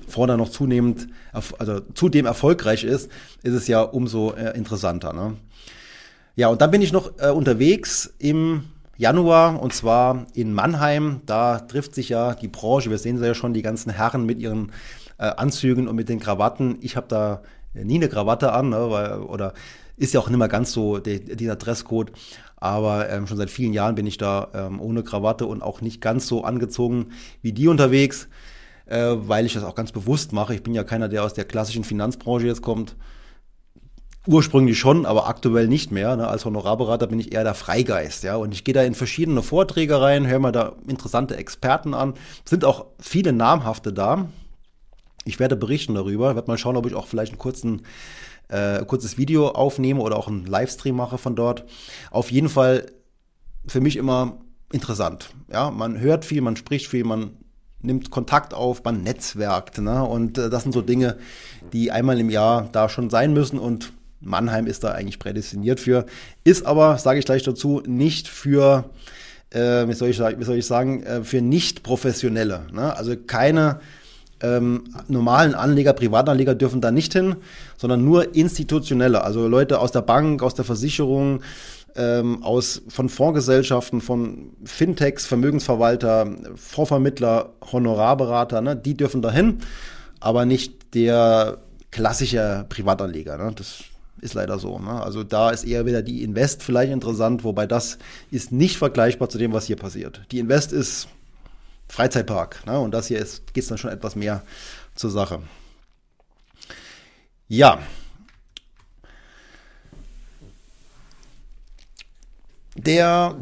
A: Fonds dann noch zunehmend, also zudem erfolgreich ist, ist es ja umso äh, interessanter. Ne? Ja, und dann bin ich noch äh, unterwegs im Januar und zwar in Mannheim. Da trifft sich ja die Branche. Wir sehen sie ja schon, die ganzen Herren mit ihren äh, Anzügen und mit den Krawatten. Ich habe da nie eine Krawatte an, ne, weil, oder ist ja auch nicht mehr ganz so der, dieser Dresscode. Aber ähm, schon seit vielen Jahren bin ich da ähm, ohne Krawatte und auch nicht ganz so angezogen wie die unterwegs, äh, weil ich das auch ganz bewusst mache. Ich bin ja keiner, der aus der klassischen Finanzbranche jetzt kommt. Ursprünglich schon, aber aktuell nicht mehr. Ne? Als Honorarberater bin ich eher der Freigeist, ja. Und ich gehe da in verschiedene Vorträge rein, höre mir da interessante Experten an. Es sind auch viele namhafte da. Ich werde berichten darüber, werde mal schauen, ob ich auch vielleicht einen kurzen äh, kurzes Video aufnehme oder auch einen Livestream mache von dort. Auf jeden Fall für mich immer interessant. Ja, man hört viel, man spricht viel, man nimmt Kontakt auf, man netzwerkt. Ne? Und äh, das sind so Dinge, die einmal im Jahr da schon sein müssen und Mannheim ist da eigentlich prädestiniert für, ist aber, sage ich gleich dazu, nicht für, äh, wie, soll ich, wie soll ich sagen, äh, für Nicht-Professionelle. Ne? Also keine ähm, normalen Anleger, Privatanleger dürfen da nicht hin, sondern nur institutionelle, also Leute aus der Bank, aus der Versicherung, ähm, aus, von Fondsgesellschaften, von Fintechs, Vermögensverwalter, Fondsvermittler, Honorarberater, ne? die dürfen da hin, aber nicht der klassische Privatanleger. Ne? Das ist leider so. Ne? Also da ist eher wieder die Invest vielleicht interessant, wobei das ist nicht vergleichbar zu dem, was hier passiert. Die Invest ist Freizeitpark ne? und das hier geht es dann schon etwas mehr zur Sache. Ja. Der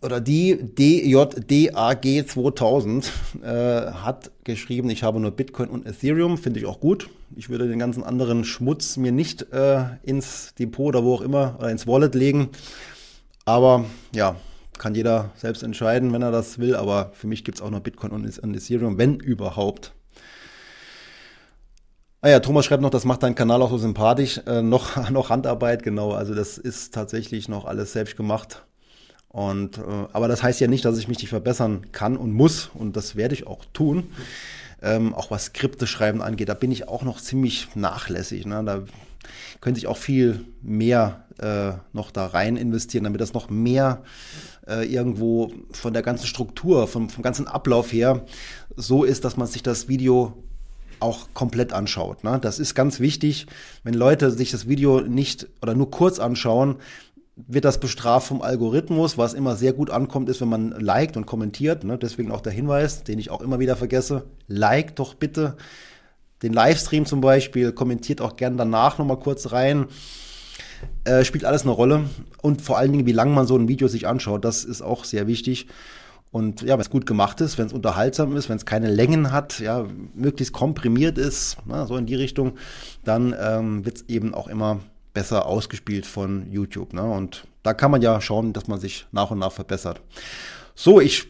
A: oder die DJDAG 2000 äh, hat geschrieben, ich habe nur Bitcoin und Ethereum, finde ich auch gut. Ich würde den ganzen anderen Schmutz mir nicht äh, ins Depot oder wo auch immer oder ins Wallet legen. Aber ja, kann jeder selbst entscheiden, wenn er das will. Aber für mich gibt es auch noch Bitcoin und, Ethereum, wenn überhaupt. Ah ja, Thomas schreibt noch, das macht deinen Kanal auch so sympathisch. Äh, noch, noch Handarbeit, genau. Also das ist tatsächlich noch alles selbst gemacht. Und, äh, aber das heißt ja nicht, dass ich mich nicht verbessern kann und muss. Und das werde ich auch tun. Ähm, auch was Skripte schreiben angeht, da bin ich auch noch ziemlich nachlässig. Ne? Da könnte ich auch viel mehr äh, noch da rein investieren, damit das noch mehr äh, irgendwo von der ganzen Struktur, vom, vom ganzen Ablauf her so ist, dass man sich das Video auch komplett anschaut. Ne? Das ist ganz wichtig, wenn Leute sich das Video nicht oder nur kurz anschauen, wird das bestraft vom Algorithmus. Was immer sehr gut ankommt, ist, wenn man liked und kommentiert. Ne? Deswegen auch der Hinweis, den ich auch immer wieder vergesse. Like doch bitte den Livestream zum Beispiel. Kommentiert auch gern danach nochmal kurz rein. Äh, spielt alles eine Rolle. Und vor allen Dingen, wie lange man so ein Video sich anschaut, das ist auch sehr wichtig. Und ja, wenn es gut gemacht ist, wenn es unterhaltsam ist, wenn es keine Längen hat, ja, möglichst komprimiert ist, na, so in die Richtung, dann ähm, wird es eben auch immer besser ausgespielt von YouTube. Ne? Und da kann man ja schauen, dass man sich nach und nach verbessert. So, ich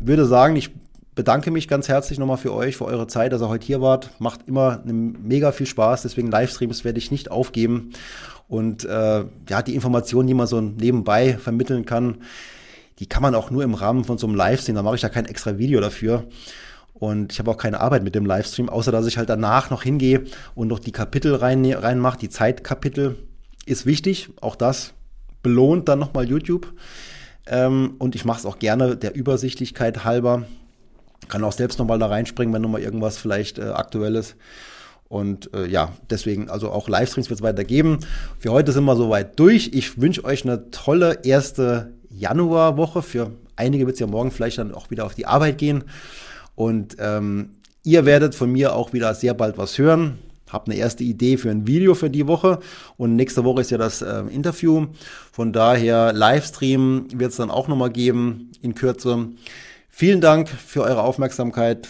A: würde sagen, ich bedanke mich ganz herzlich nochmal für euch, für eure Zeit, dass ihr heute hier wart. Macht immer mega viel Spaß, deswegen Livestreams werde ich nicht aufgeben. Und äh, ja, die Informationen, die man so nebenbei vermitteln kann, die kann man auch nur im Rahmen von so einem Livestream, da mache ich ja kein extra Video dafür. Und ich habe auch keine Arbeit mit dem Livestream, außer dass ich halt danach noch hingehe und noch die Kapitel rein, reinmache. Die Zeitkapitel ist wichtig. Auch das belohnt dann nochmal YouTube. Ähm, und ich mache es auch gerne der Übersichtlichkeit halber. Kann auch selbst nochmal da reinspringen, wenn nochmal irgendwas vielleicht äh, aktuelles. Und äh, ja, deswegen, also auch Livestreams wird es weitergeben. Für heute sind wir soweit durch. Ich wünsche euch eine tolle erste Januarwoche. Für einige wird es ja morgen vielleicht dann auch wieder auf die Arbeit gehen. Und ähm, ihr werdet von mir auch wieder sehr bald was hören. Hab eine erste Idee für ein Video für die Woche. Und nächste Woche ist ja das äh, Interview. Von daher, Livestream wird es dann auch nochmal geben in Kürze. Vielen Dank für eure Aufmerksamkeit.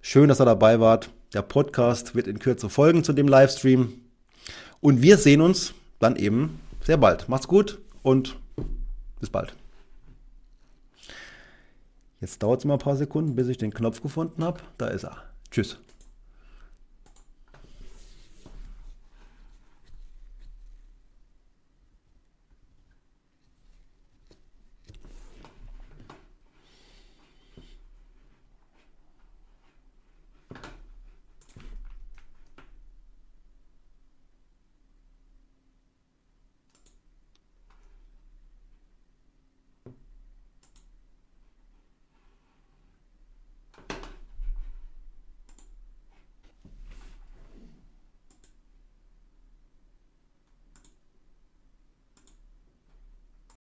A: Schön, dass ihr dabei wart. Der Podcast wird in Kürze folgen zu dem Livestream. Und wir sehen uns dann eben sehr bald. Macht's gut und bis bald. Jetzt dauert es mal ein paar Sekunden, bis ich den Knopf gefunden habe. Da ist er. Tschüss.